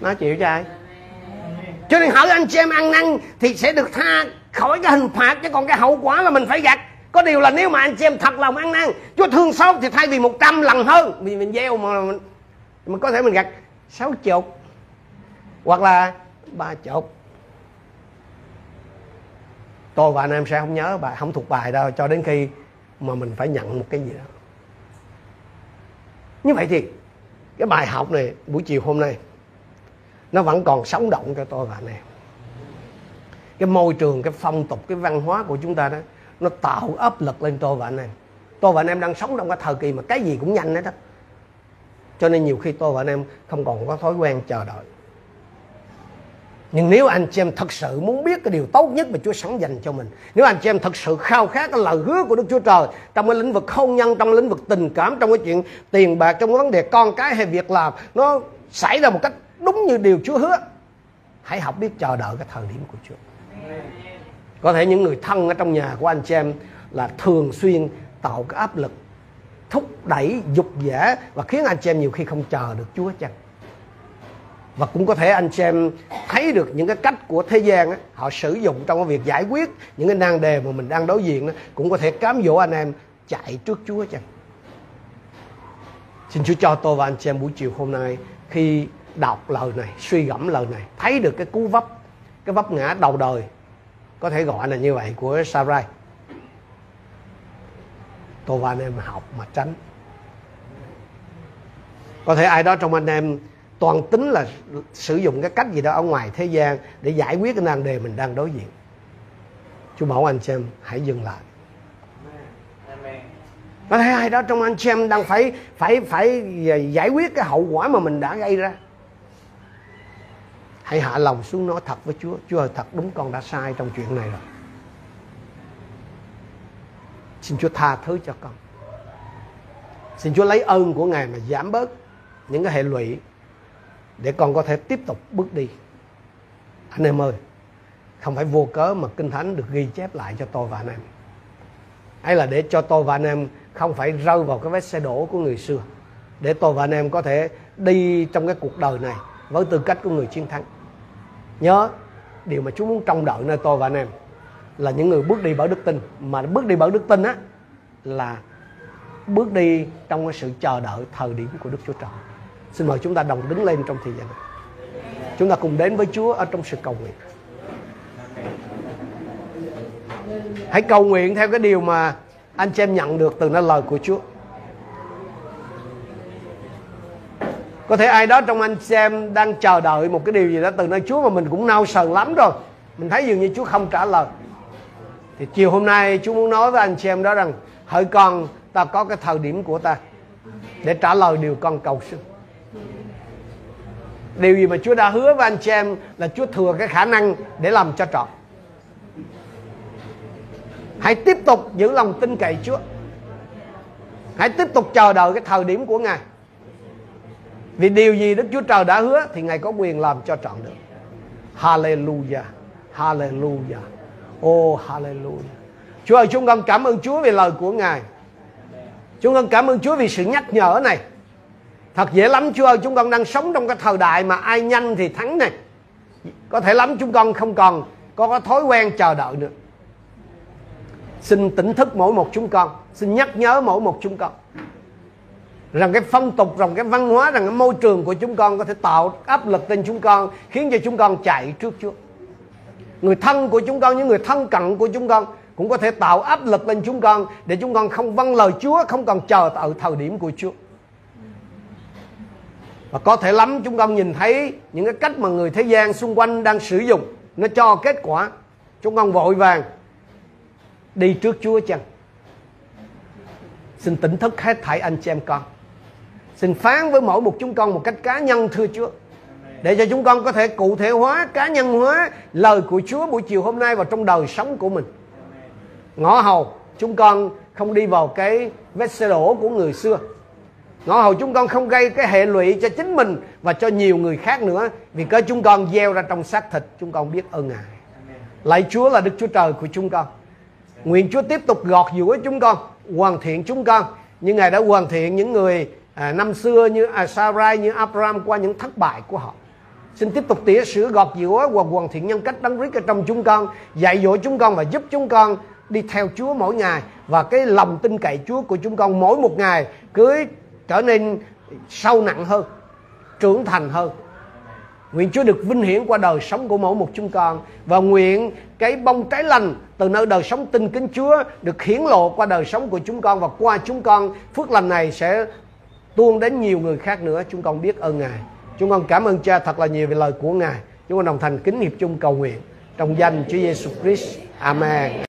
Nó chịu cho ai? Cho nên hỏi anh chị em ăn năn thì sẽ được tha khỏi cái hình phạt, chứ còn cái hậu quả là mình phải gặt có điều là nếu mà anh chị em thật lòng ăn năn, chúa thương xót thì thay vì một trăm lần hơn. Vì mình gieo mà mình mà có thể mình gặt sáu chục, hoặc là ba chục. Tôi và anh em sẽ không nhớ bài, không thuộc bài đâu, cho đến khi mà mình phải nhận một cái gì đó. Như vậy thì cái bài học này, buổi chiều hôm nay, nó vẫn còn sống động cho tôi và anh em. Cái môi trường, cái phong tục, cái văn hóa của chúng ta đó, nó tạo áp lực lên tôi và anh em. Tôi và anh em đang sống trong cái thời kỳ mà cái gì cũng nhanh hết đó cho nên nhiều khi tôi và anh em không còn có thói quen chờ đợi. Nhưng nếu anh chị em thật sự muốn biết cái điều tốt nhất mà Chúa sẵn dành cho mình Nếu anh chị em thật sự khao khát cái lời hứa của Đức Chúa Trời Trong cái lĩnh vực hôn nhân, trong lĩnh vực tình cảm Trong cái chuyện tiền bạc, trong cái vấn đề con cái hay việc làm Nó xảy ra một cách đúng như điều Chúa hứa Hãy học biết chờ đợi cái thời điểm của Chúa. Có thể những người thân ở trong nhà của anh chị em là thường xuyên tạo cái áp lực thúc đẩy dục dã và khiến anh chị em nhiều khi không chờ được Chúa chăng và cũng có thể anh chị em thấy được những cái cách của thế gian á, họ sử dụng trong cái việc giải quyết những cái nan đề mà mình đang đối diện đó, cũng có thể cám dỗ anh em chạy trước Chúa chăng xin Chúa cho tôi và anh chị em buổi chiều hôm nay khi đọc lời này suy gẫm lời này thấy được cái cú vấp cái vấp ngã đầu đời có thể gọi là như vậy của Sarai cô và anh em học mà tránh. Có thể ai đó trong anh em toàn tính là sử dụng cái cách gì đó ở ngoài thế gian để giải quyết cái nan đề mình đang đối diện. Chúa bảo anh chị em hãy dừng lại. Có thể ai đó trong anh chị em đang phải phải phải giải quyết cái hậu quả mà mình đã gây ra. Hãy hạ lòng xuống nói thật với Chúa. Chúa ơi, thật đúng con đã sai trong chuyện này rồi xin Chúa tha thứ cho con. Xin Chúa lấy ơn của Ngài mà giảm bớt những cái hệ lụy để con có thể tiếp tục bước đi. Anh em ơi, không phải vô cớ mà kinh thánh được ghi chép lại cho tôi và anh em. Hay là để cho tôi và anh em không phải rơi vào cái vết xe đổ của người xưa. Để tôi và anh em có thể đi trong cái cuộc đời này với tư cách của người chiến thắng. Nhớ, điều mà Chúa muốn trông đợi nơi tôi và anh em là những người bước đi bởi đức tin. Mà bước đi bởi đức tin á, là bước đi trong cái sự chờ đợi thời điểm của Đức Chúa Trời. Xin mời chúng ta đồng đứng lên trong thời gian này. Chúng ta cùng đến với Chúa ở trong sự cầu nguyện. Hãy cầu nguyện theo cái điều mà anh chị em nhận được từ nơi lời của Chúa. Có thể ai đó trong anh chị em đang chờ đợi một cái điều gì đó từ nơi Chúa mà mình cũng nao sờn lắm rồi. Mình thấy dường như Chúa không trả lời thì chiều hôm nay Chúa muốn nói với anh chị em đó rằng, hỡi con, ta có cái thời điểm của ta để trả lời điều con cầu xin. Điều gì mà Chúa đã hứa với anh chị em là Chúa thừa cái khả năng để làm cho trọn. Hãy tiếp tục giữ lòng tin cậy Chúa. Hãy tiếp tục chờ đợi cái thời điểm của Ngài. Vì điều gì Đức Chúa Trời đã hứa thì Ngài có quyền làm cho trọn được. Hallelujah Hallelujah. Oh hallelujah. Chúa ơi, chúng con cảm ơn Chúa vì lời của Ngài. Chúng con cảm ơn Chúa vì sự nhắc nhở này. Thật dễ lắm, Chúa ơi, Chúng con đang sống trong cái thời đại mà ai nhanh thì thắng này. Có thể lắm, chúng con không còn Có cái thói quen chờ đợi nữa. Xin tỉnh thức mỗi một chúng con. Xin nhắc nhớ mỗi một chúng con. Rằng cái phong tục, rằng cái văn hóa, rằng cái môi trường của chúng con có thể tạo áp lực lên chúng con, khiến cho chúng con chạy trước Chúa người thân của chúng con, những người thân cận của chúng con cũng có thể tạo áp lực lên chúng con để chúng con không vâng lời Chúa, không còn chờ ở thời điểm của Chúa. Và có thể lắm, chúng con nhìn thấy những cái cách mà người thế gian xung quanh đang sử dụng, nó cho kết quả. Chúng con vội vàng đi trước Chúa chăng? Xin tỉnh thức hết thảy anh chị em con. Xin phán với mỗi một chúng con một cách cá nhân, thưa Chúa để cho chúng con có thể cụ thể hóa cá nhân hóa lời của Chúa buổi chiều hôm nay vào trong đời sống của mình. Ngõ hầu chúng con không đi vào cái vết xe đổ của người xưa. Ngõ hầu chúng con không gây cái hệ lụy cho chính mình và cho nhiều người khác nữa. Vì có chúng con gieo ra trong xác thịt chúng con biết ơn ngài. Lạy Chúa là Đức Chúa Trời của chúng con. Nguyện Chúa tiếp tục gọt giũa chúng con hoàn thiện chúng con. Như ngài đã hoàn thiện những người à, năm xưa như à, Asarai như Abraham qua những thất bại của họ. Xin tiếp tục tỉa sửa gọt giữa và hoàn thiện nhân cách đấng Christ ở trong chúng con, dạy dỗ chúng con và giúp chúng con đi theo Chúa mỗi ngày và cái lòng tin cậy Chúa của chúng con mỗi một ngày cứ trở nên sâu nặng hơn, trưởng thành hơn. Nguyện Chúa được vinh hiển qua đời sống của mỗi một chúng con và nguyện cái bông trái lành từ nơi đời sống tin kính Chúa được hiển lộ qua đời sống của chúng con và qua chúng con phước lành này sẽ tuôn đến nhiều người khác nữa. Chúng con biết ơn Ngài. Chúng con cảm ơn Cha thật là nhiều về lời của Ngài. Chúng con đồng thành kính hiệp chung cầu nguyện trong danh Chúa Giêsu Christ. Amen.